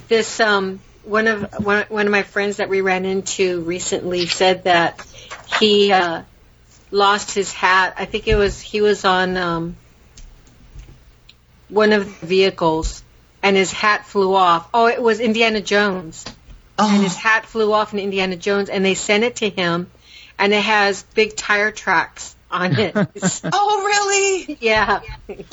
this um one of one, one of my friends that we ran into recently said that he uh lost his hat. I think it was he was on um one of the vehicles and his hat flew off. Oh, it was Indiana Jones. Oh. And his hat flew off in Indiana Jones and they sent it to him and it has big tire tracks on it. (laughs) oh really? yeah. And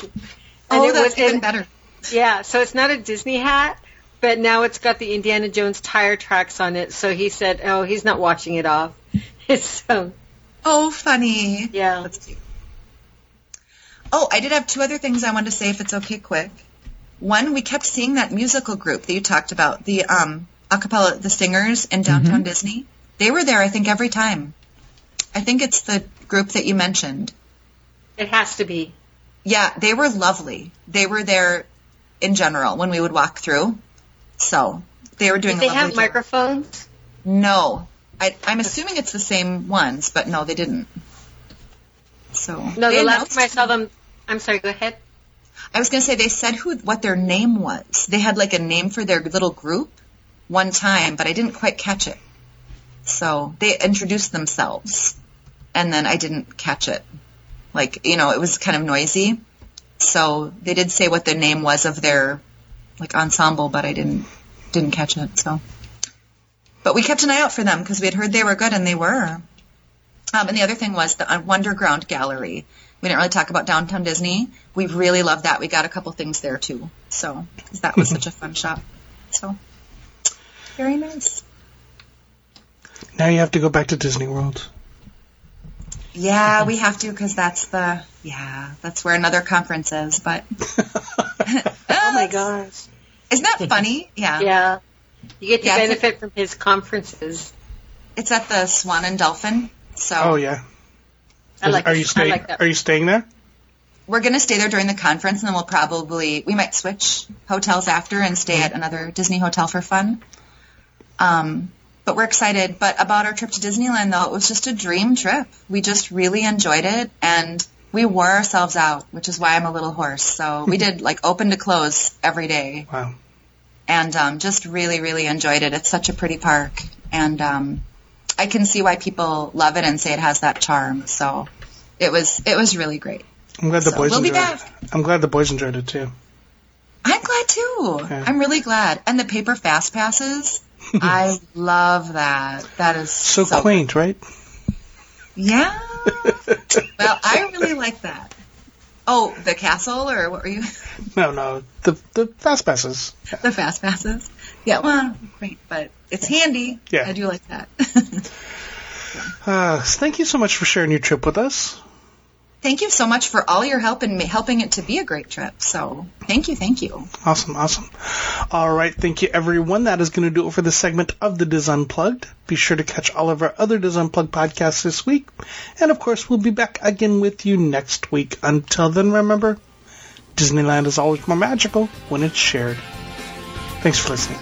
Oh, it that's was- even and- better. yeah, so it's not a Disney hat, but now it's got the Indiana Jones tire tracks on it. So he said, "Oh, he's not washing it off." (laughs) so Oh, funny. yeah, That's cute. Oh, I did have two other things I wanted to say if it's okay quick. One, we kept seeing that musical group that you talked about, the um acapella the singers in downtown Disney. They were there I think every time. I think it's the group that you mentioned. it has to be. Yeah, they were lovely. They were there in general when we would walk through. So, they were doing Did they have job. microphones? No. I, I'm assuming it's the same ones, but no, they didn't. So No, the last time I saw them, I'm sorry. Go ahead. I was going to say they said who what their name was. They had like a name for their little group one time, but I didn't quite catch it. So they introduced themselves, and then I didn't catch it. Like you know, it was kind of noisy. So they did say what the name was of their like ensemble, but I didn't didn't catch it. So, but we kept an eye out for them because we had heard they were good, and they were. Um, and the other thing was the uh, Wonderground Gallery. We didn't really talk about downtown Disney. We really loved that. We got a couple things there too. So, because that was such a fun shop. So very nice. Now you have to go back to Disney World. Yeah, we have to because that's the yeah that's where another conference is. But (laughs) (laughs) Oh my gosh. isn't that funny? Yeah, Yeah, you get to Yeah, benefit from his conferences. it's at the Swan and Dolphin. So Oh yeah. I like. are you staying? like. Are you staying there? we're gonna stay there during the conference, and then we'll probably we might switch hotels after and stay at another Disney hotel for fun. Um, but we're excited. But about our trip to Disneyland, though, it was just a dream trip. We just really enjoyed it, and we wore ourselves out, which is why I'm a little hoarse. So (laughs) we did like open to close every day, Wow. and um, just really, really enjoyed it. It's such a pretty park, and um, I can see why people love it and say it has that charm. So it was it was really great. I'm glad the So boys we'll enjoyed it. I'm glad the boys enjoyed it too. I'm glad too. Yeah. I'm really glad. And the paper fast passes, I (laughs) love that. That is So, so, quaint, right? Yeah. well, I really like that. Oh, the castle, or what were you? (laughs) No, no, the the fast passes. the fast passes. Yeah, well, great, but it's handy. Yeah. I do like that. (laughs) Uh, thank you so much for sharing your trip with us. Thank you so much for all your help in helping it to be a great trip. So, thank you, thank you. Awesome, awesome. All right, thank you everyone. That is going to do it for this segment of the Dis Unplugged. Be sure to catch all of our other Dis Unplugged podcasts this week. And of course, we'll be back again with you next week. Until then, remember, Disneyland is always more magical when it's shared. Thanks for listening.